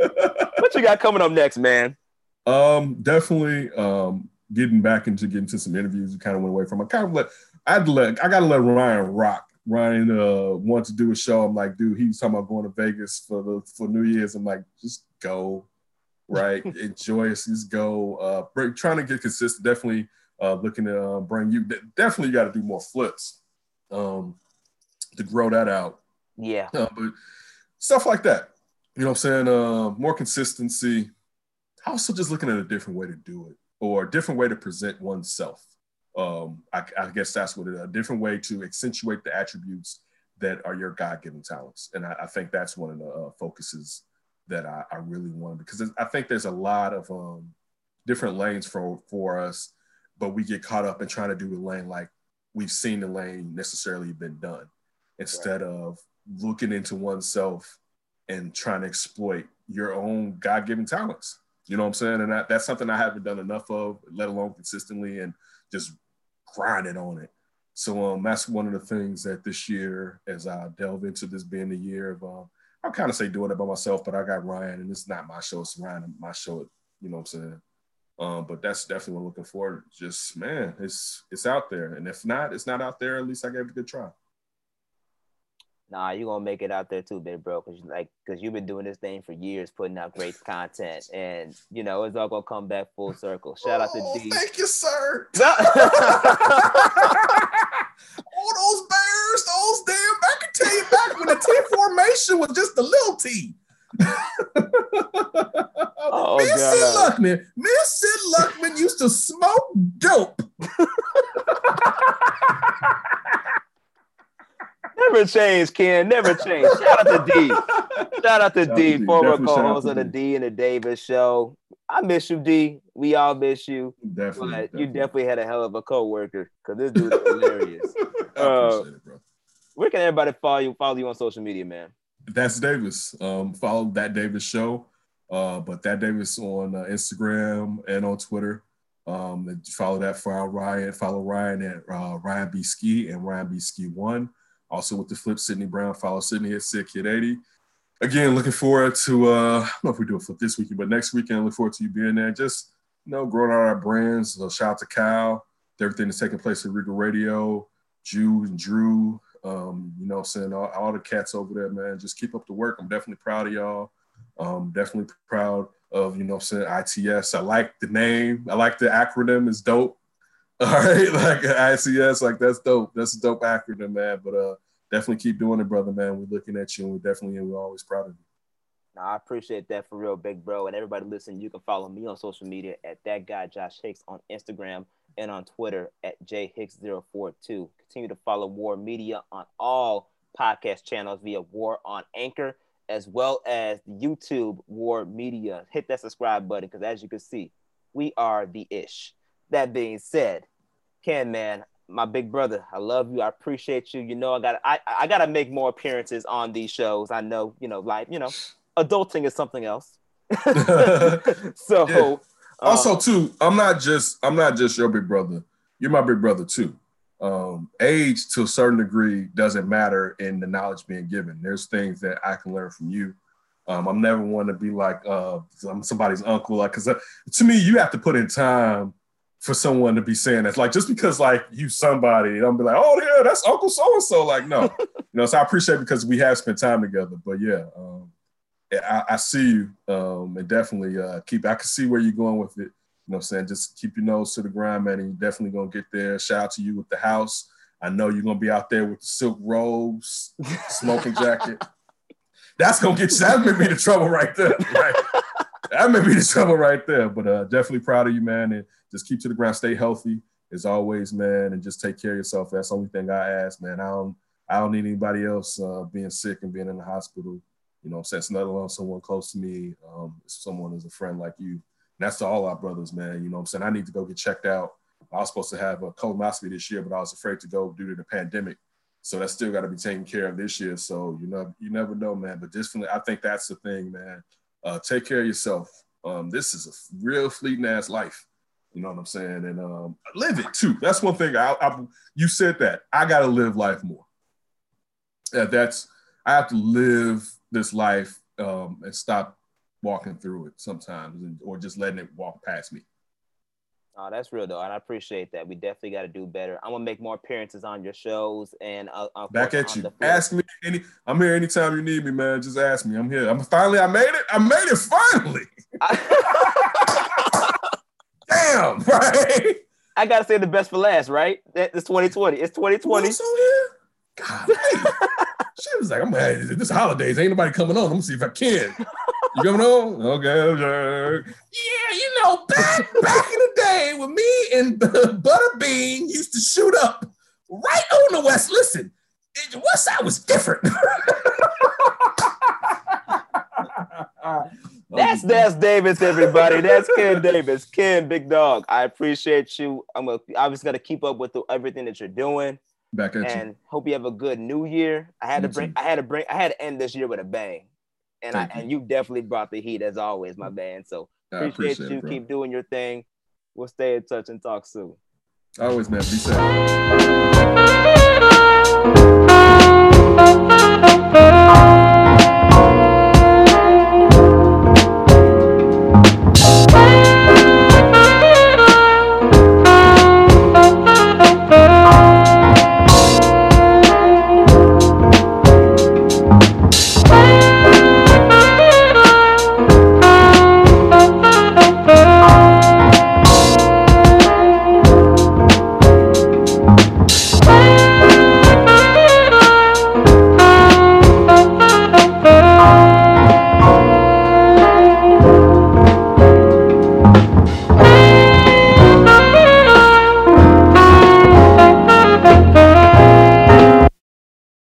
A: What you got coming up next, man?
B: Um, definitely um getting back into getting to some interviews. We kind of went away from. I kind of let I had to let I gotta let Ryan rock Ryan uh wanted to do a show. I'm like, dude, he was talking about going to Vegas for the for New Year's. I'm like, just go, right? Enjoy it, just go. Uh bring, trying to get consistent, definitely uh looking to uh, bring you definitely you got to do more flips um to grow that out.
A: Yeah.
B: Uh, but stuff like that. You know what I'm saying? Uh more consistency. Also just looking at a different way to do it or a different way to present oneself um, I, I, guess that's what it is a different way to accentuate the attributes that are your God-given talents. And I, I think that's one of the uh, focuses that I, I, really want because I think there's a lot of um, different lanes for for us, but we get caught up in trying to do the lane like we've seen the lane necessarily been done, instead right. of looking into oneself and trying to exploit your own God-given talents. You know what I'm saying? And that, that's something I haven't done enough of, let alone consistently. And just grinding on it. So um, that's one of the things that this year, as I delve into this being the year of, um, I'll kind of say doing it by myself, but I got Ryan, and it's not my show, it's Ryan, my show. You know what I'm saying? Um, but that's definitely what I'm looking forward. Just man, it's it's out there, and if not, it's not out there. At least I gave it a good try
A: nah, you're gonna make it out there too, big bro, because like, because you've been doing this thing for years, putting out great content, and you know it's all gonna come back full circle. Shout oh, out to
B: oh,
A: D.
B: Thank you, sir. All those bears, those damn. I can tell you back when the T formation was just a little T. oh, Miss Sid Luckman, Miss Sid Luckman used to smoke dope.
A: Never change, Ken. Never change. Shout out to D. Shout out to Shout D, D, former co-host of the D and the Davis show. I miss you, D. We all miss you. Definitely. But definitely. you definitely had a hell of a co-worker because this dude is hilarious. uh, it, where can everybody follow you? Follow you on social media, man.
B: That's Davis. Um, follow that Davis show. Uh, but that Davis on uh, Instagram and on Twitter. Um, follow that for Ryan. Follow Ryan at uh, Ryan B Ski and Ryan B Ski One. Also with the flip, Sydney Brown. Follow Sydney at Sick Kid 80. Again, looking forward to uh, I don't know if we do a flip this weekend, but next weekend, look forward to you being there. Just you know, growing out our brands. So shout out to Cal, everything that's taking place at Regal Radio, Jew and Drew. Um, you know I'm saying? All, all, the cats over there, man. Just keep up the work. I'm definitely proud of y'all. Um, definitely proud of, you know I'm saying, ITS. I like the name. I like the acronym. It's dope. All right, like ICS, like that's dope. That's a dope acronym, man. But uh, definitely keep doing it, brother, man. We're looking at you, and we're definitely and we're always proud of you.
A: No, I appreciate that for real, big bro. And everybody listen, you can follow me on social media at that guy Josh Hicks on Instagram. and on Twitter at jhicks042. Continue to follow War Media on all podcast channels via War on Anchor, as well as YouTube War Media. Hit that subscribe button because, as you can see, we are the ish. That being said, Ken, man, my big brother, I love you. I appreciate you. You know, I got I I got to make more appearances on these shows. I know, you know, like you know, adulting is something else. so.
B: Yeah. Also, um, too, I'm not just I'm not just your big brother. You're my big brother too um, age to a certain degree doesn't matter in the knowledge being given. There's things that I can learn from you. Um, I'm never one to be like uh, I'm somebody's uncle, like because uh, to me you have to put in time for someone to be saying that. Like just because like you somebody, I'm be like, oh yeah, that's Uncle so and so. Like no, you know. So I appreciate because we have spent time together. But yeah, um, I, I, see you um, and definitely uh, keep. I can see where you're going with it You know what I'm saying? Just keep your nose to the ground, man, and you're definitely gonna get there. Shout out to you with the house. I know you're gonna be out there with the silk robes, smoking jacket. That's gonna get you. That may be the trouble right there. Right? that may be the trouble right there. But uh, definitely proud of you, man, and just keep to the ground. Stay healthy as always, man, and just take care of yourself. That's the only thing I ask, man. I don't, I don't need anybody else uh, being sick and being in the hospital. You know, since let alone someone close to me, um, someone as a friend like you that's to all our brothers, man. You know I'm saying? I need to go get checked out. I was supposed to have a colonoscopy this year, but I was afraid to go due to the pandemic. So that's still got to be taken care of this year. So you know, you never know, man. But definitely, I think that's the thing, man. Uh, take care of yourself. Um, this is a real fleeting ass life. You know what I'm saying? And um, live it too. That's one thing. I, I you said that I got to live life more. Yeah, that's I have to live this life um, and stop walking through it sometimes, and, or just letting it walk past me.
A: Oh, that's real though, and I appreciate that. We definitely got to do better. I'm gonna make more appearances on your shows, and uh,
B: back at you. Ask me any. I'm here anytime you need me, man. Just ask me. I'm here. I'm finally. I made it. I made it finally. Damn, right?
A: I gotta say the best for last, right? It's 2020. It's 2020. God,
B: she was like, I'm gonna this holidays. Ain't nobody coming on. I'm gonna see if I can. You coming on? Okay, okay. Yeah, you know, back back in the day when me and Butterbean used to shoot up right on the West. Listen, West Side was different.
A: Oh, that's That's Davis, everybody. That's Ken Davis. Ken, big dog. I appreciate you. I'm a, obviously gonna keep up with the, everything that you're doing.
B: Back at
A: and
B: you.
A: hope you have a good new year. I had to bring. I had to bring. I had to end this year with a bang and I, you. and you definitely brought the heat as always, my mm-hmm. man. So appreciate, appreciate, you. It, Keep doing your thing. We'll stay in touch and talk soon.
B: Always, man. Be safe.